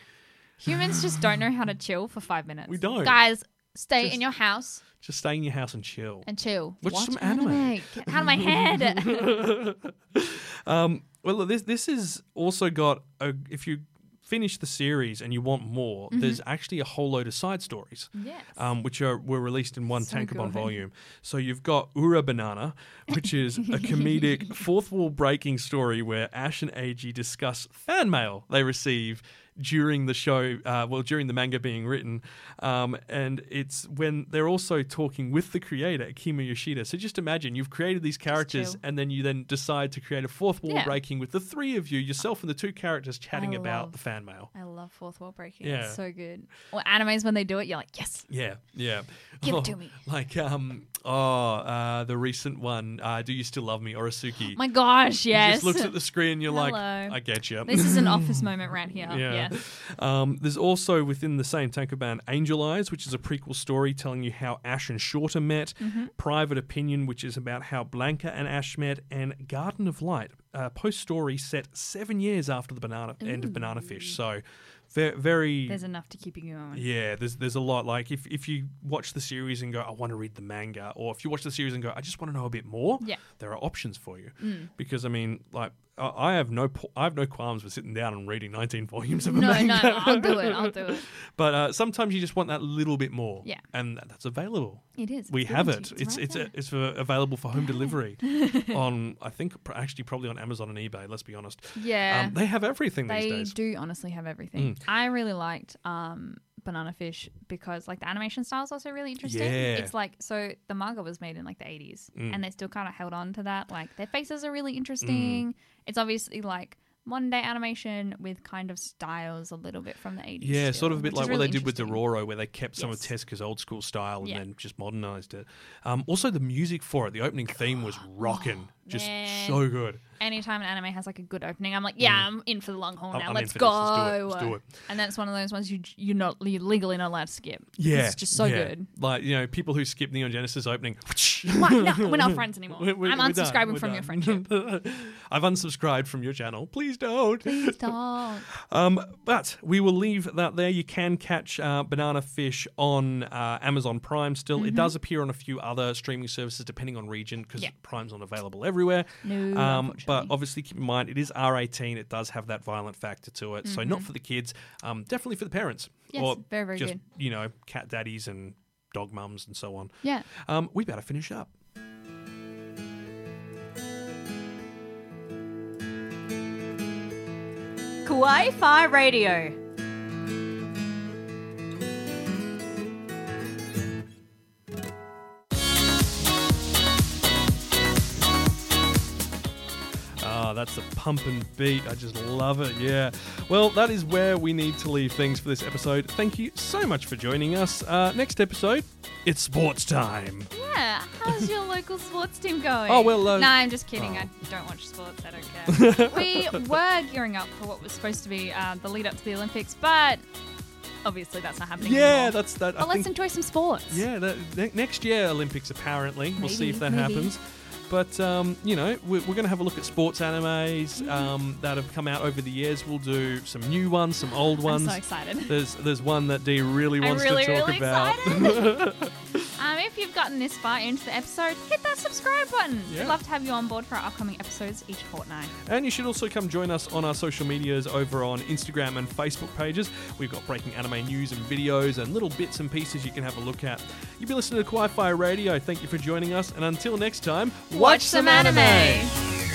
Humans just don't know how to chill for five minutes. We don't. Guys, stay Just- in your house Just stay in your house and chill. and chill. Watch some anime. Get out of my head. um, Well, this this is also got a. If you finish the series and you want more, there's actually a whole load of side stories. Yes. Um, which are were released in one So Tankobon volume. So you've got Ura Banana, which is a comedic fourth wall breaking story where Ash and Eiji discuss fan mail they receive during the show, uh, well, during the manga being written. Um, and it's when they're also talking with the creator, Akimi Yoshida. So just imagine you've created these characters and then you then decide to create a fourth wall Yeah. breaking with the three of you, yourself and the two characters chatting I about the fan mail. I love fourth wall breaking. Yeah. It's so good. Or animes when they do it, you're like, yes. Yeah, yeah. Give it Oh, to me. Like um oh uh the recent one, uh Do You Still Love Me? Oresuki. My gosh, He yes. just looks at the screen, you're like, I get you. this is an office moment right here. yeah. Yeah. Um, there's also within the same Tankobon Angel Eyes, which is a prequel story telling you how Ash and Shorter met, Mm-hmm. Private Opinion, which is about how Blanca and Ash met, and Garden of Light, a post story set seven years after the banana end of Banana Fish. So very, very There's enough to keep you going. yeah, there's there's a lot. Like if, if you watch the series and go, I want to read the manga, or if you watch the series and go, I just want to know a bit more, Yeah. there are options for you. Mm. Because I mean, like I I have no I have no qualms with sitting down and reading 19 volumes of a No, no, manga. no, I'll do it. I'll do it. but uh, sometimes you just want that little bit more. Yeah. and that- that's available. It is. We It's have it. you. It's right it's it's for, available for home delivery on I think actually probably on Amazon and eBay. Let's be honest. yeah. Um, they have everything these they days. Mm. do honestly have everything. I really liked um, Banana Fish because like the animation style is also really interesting. Yeah. It's like so the manga was made in like the 80s Mm. and they still kind of held on to that. Like their faces are really interesting. It's obviously like modern day animation with kind of styles a little bit from the 80s. Yeah, still, sort of a bit like is what they did with. Dororo, where they kept some of Yes. Tezuka's old school style and Yeah. then just modernized it. Um, also, the music for it, the opening theme was rocking, just man. so good. Anytime an anime has like a good opening, I'm like, yeah, I'm in for the long haul I'm- now. I'm in Let's for go. this. Let's do it. Let's do it. And that's one of those ones you you're not you're legally not allowed to skip. Yeah, it's just so yeah. good. Like you know, people who skip Neon Genesis opening. No, we're not friends anymore. We're- we're- I'm we're done. unsubscribing We're from your done. friendship. I've unsubscribed from your channel. Please don't. Please don't. Um, but we will leave that there. You can catch uh, Banana Fish on uh, Amazon Prime still. It does appear on a few other streaming services depending on region because Yeah. Prime's not available everywhere. No, um, but obviously keep in mind it is R18. It does have that violent factor to it. So not for the kids, um, definitely for the parents. Yes, or very, very just, good. you know, cat daddies and dog mums and so on. Yeah. Um, we better finish up. Kawaii Fi Radio. Ah, that's a pump and beat. I just love it. Yeah. Well, that is where we need to leave things for this episode. Thank you so much for joining us. Uh, next episode, it's sports time. Yeah. How's your local sports team going? Oh, well, uh, no, I'm just kidding. oh. I don't watch sports. I don't care. we were gearing up for what was supposed to be uh, the lead up to the Olympics, but obviously that's not happening. Yeah, anymore. that's that. I let's enjoy some sports. yeah, that, next year Olympics apparently. we'll see if that maybe. happens. But um, you know, we're, we're going to have a look at sports animes um, that have come out over the years. We'll do some new ones, some old ones. I'm so excited. There's there's one that Dee really wants really, to talk really about. Um, if you've gotten this far into the episode, hit that subscribe button. Yeah. We'd love to have you on board for our upcoming episodes each fortnight. And you should also come join us on our social medias over on Instagram and Facebook pages. We've got breaking anime news and videos and little bits and pieces you can have a look at. You've been listening to Wi Fi Radio. Thank you for joining us. And until next time, Watch some anime.